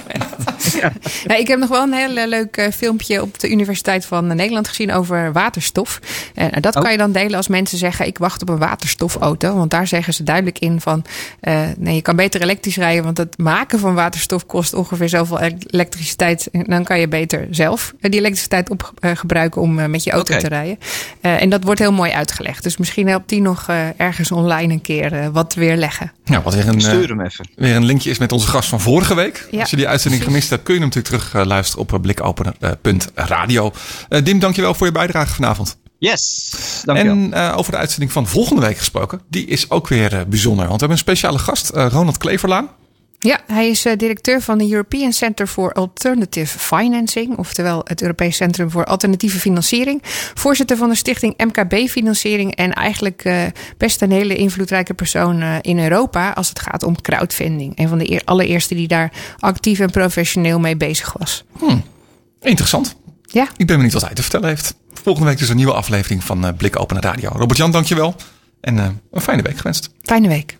Ja, ik heb nog wel een heel eh, leuk eh, filmpje op de Universiteit van Nederland gezien over waterstof. En dat Oh. kan je dan delen als mensen zeggen: Ik wacht op een waterstofauto. Want daar zeggen ze duidelijk in van: eh, Nee, je kan beter elektrisch rijden. Want het maken van waterstof kost ongeveer zoveel elektriciteit. En dan kan je beter zelf eh, die elektriciteit op eh, gebruiken om eh, met je auto te rijden. Eh, en dat wordt heel mooi uitgelegd. Dus misschien helpt die nog eh, ergens online een keer eh, wat weerleggen. Ja, wat weer een, eh, Stuur hem even. weer een linkje is met onze gast van vorige week. Ja, Als je die uitzending precies. gemist hebt, kun je hem natuurlijk terug eh, luisteren op eh, blikopener.radio. Eh Dim, dankjewel voor je bijdrage vanavond. Yes, dankjewel. En eh, over de uitzending van volgende week gesproken. Die is ook weer bijzonder. Want we hebben een speciale gast, Ronald Kleverlaan. Ja, hij is eh, directeur van de European Center for Alternative Financing, oftewel het Europees Centrum voor Alternatieve Financiering. Voorzitter van de stichting MKB Financiering en eigenlijk eh, best een hele invloedrijke persoon eh, in Europa als het gaat om crowdfunding. Een van de eer- allereerste die daar actief en professioneel mee bezig was. Interessant. Ja, Ik ben benieuwd wat hij te vertellen heeft. Volgende week dus een nieuwe aflevering van Blik Open Radio. Robert-Jan, dankjewel. En een fijne week gewenst. fijne week.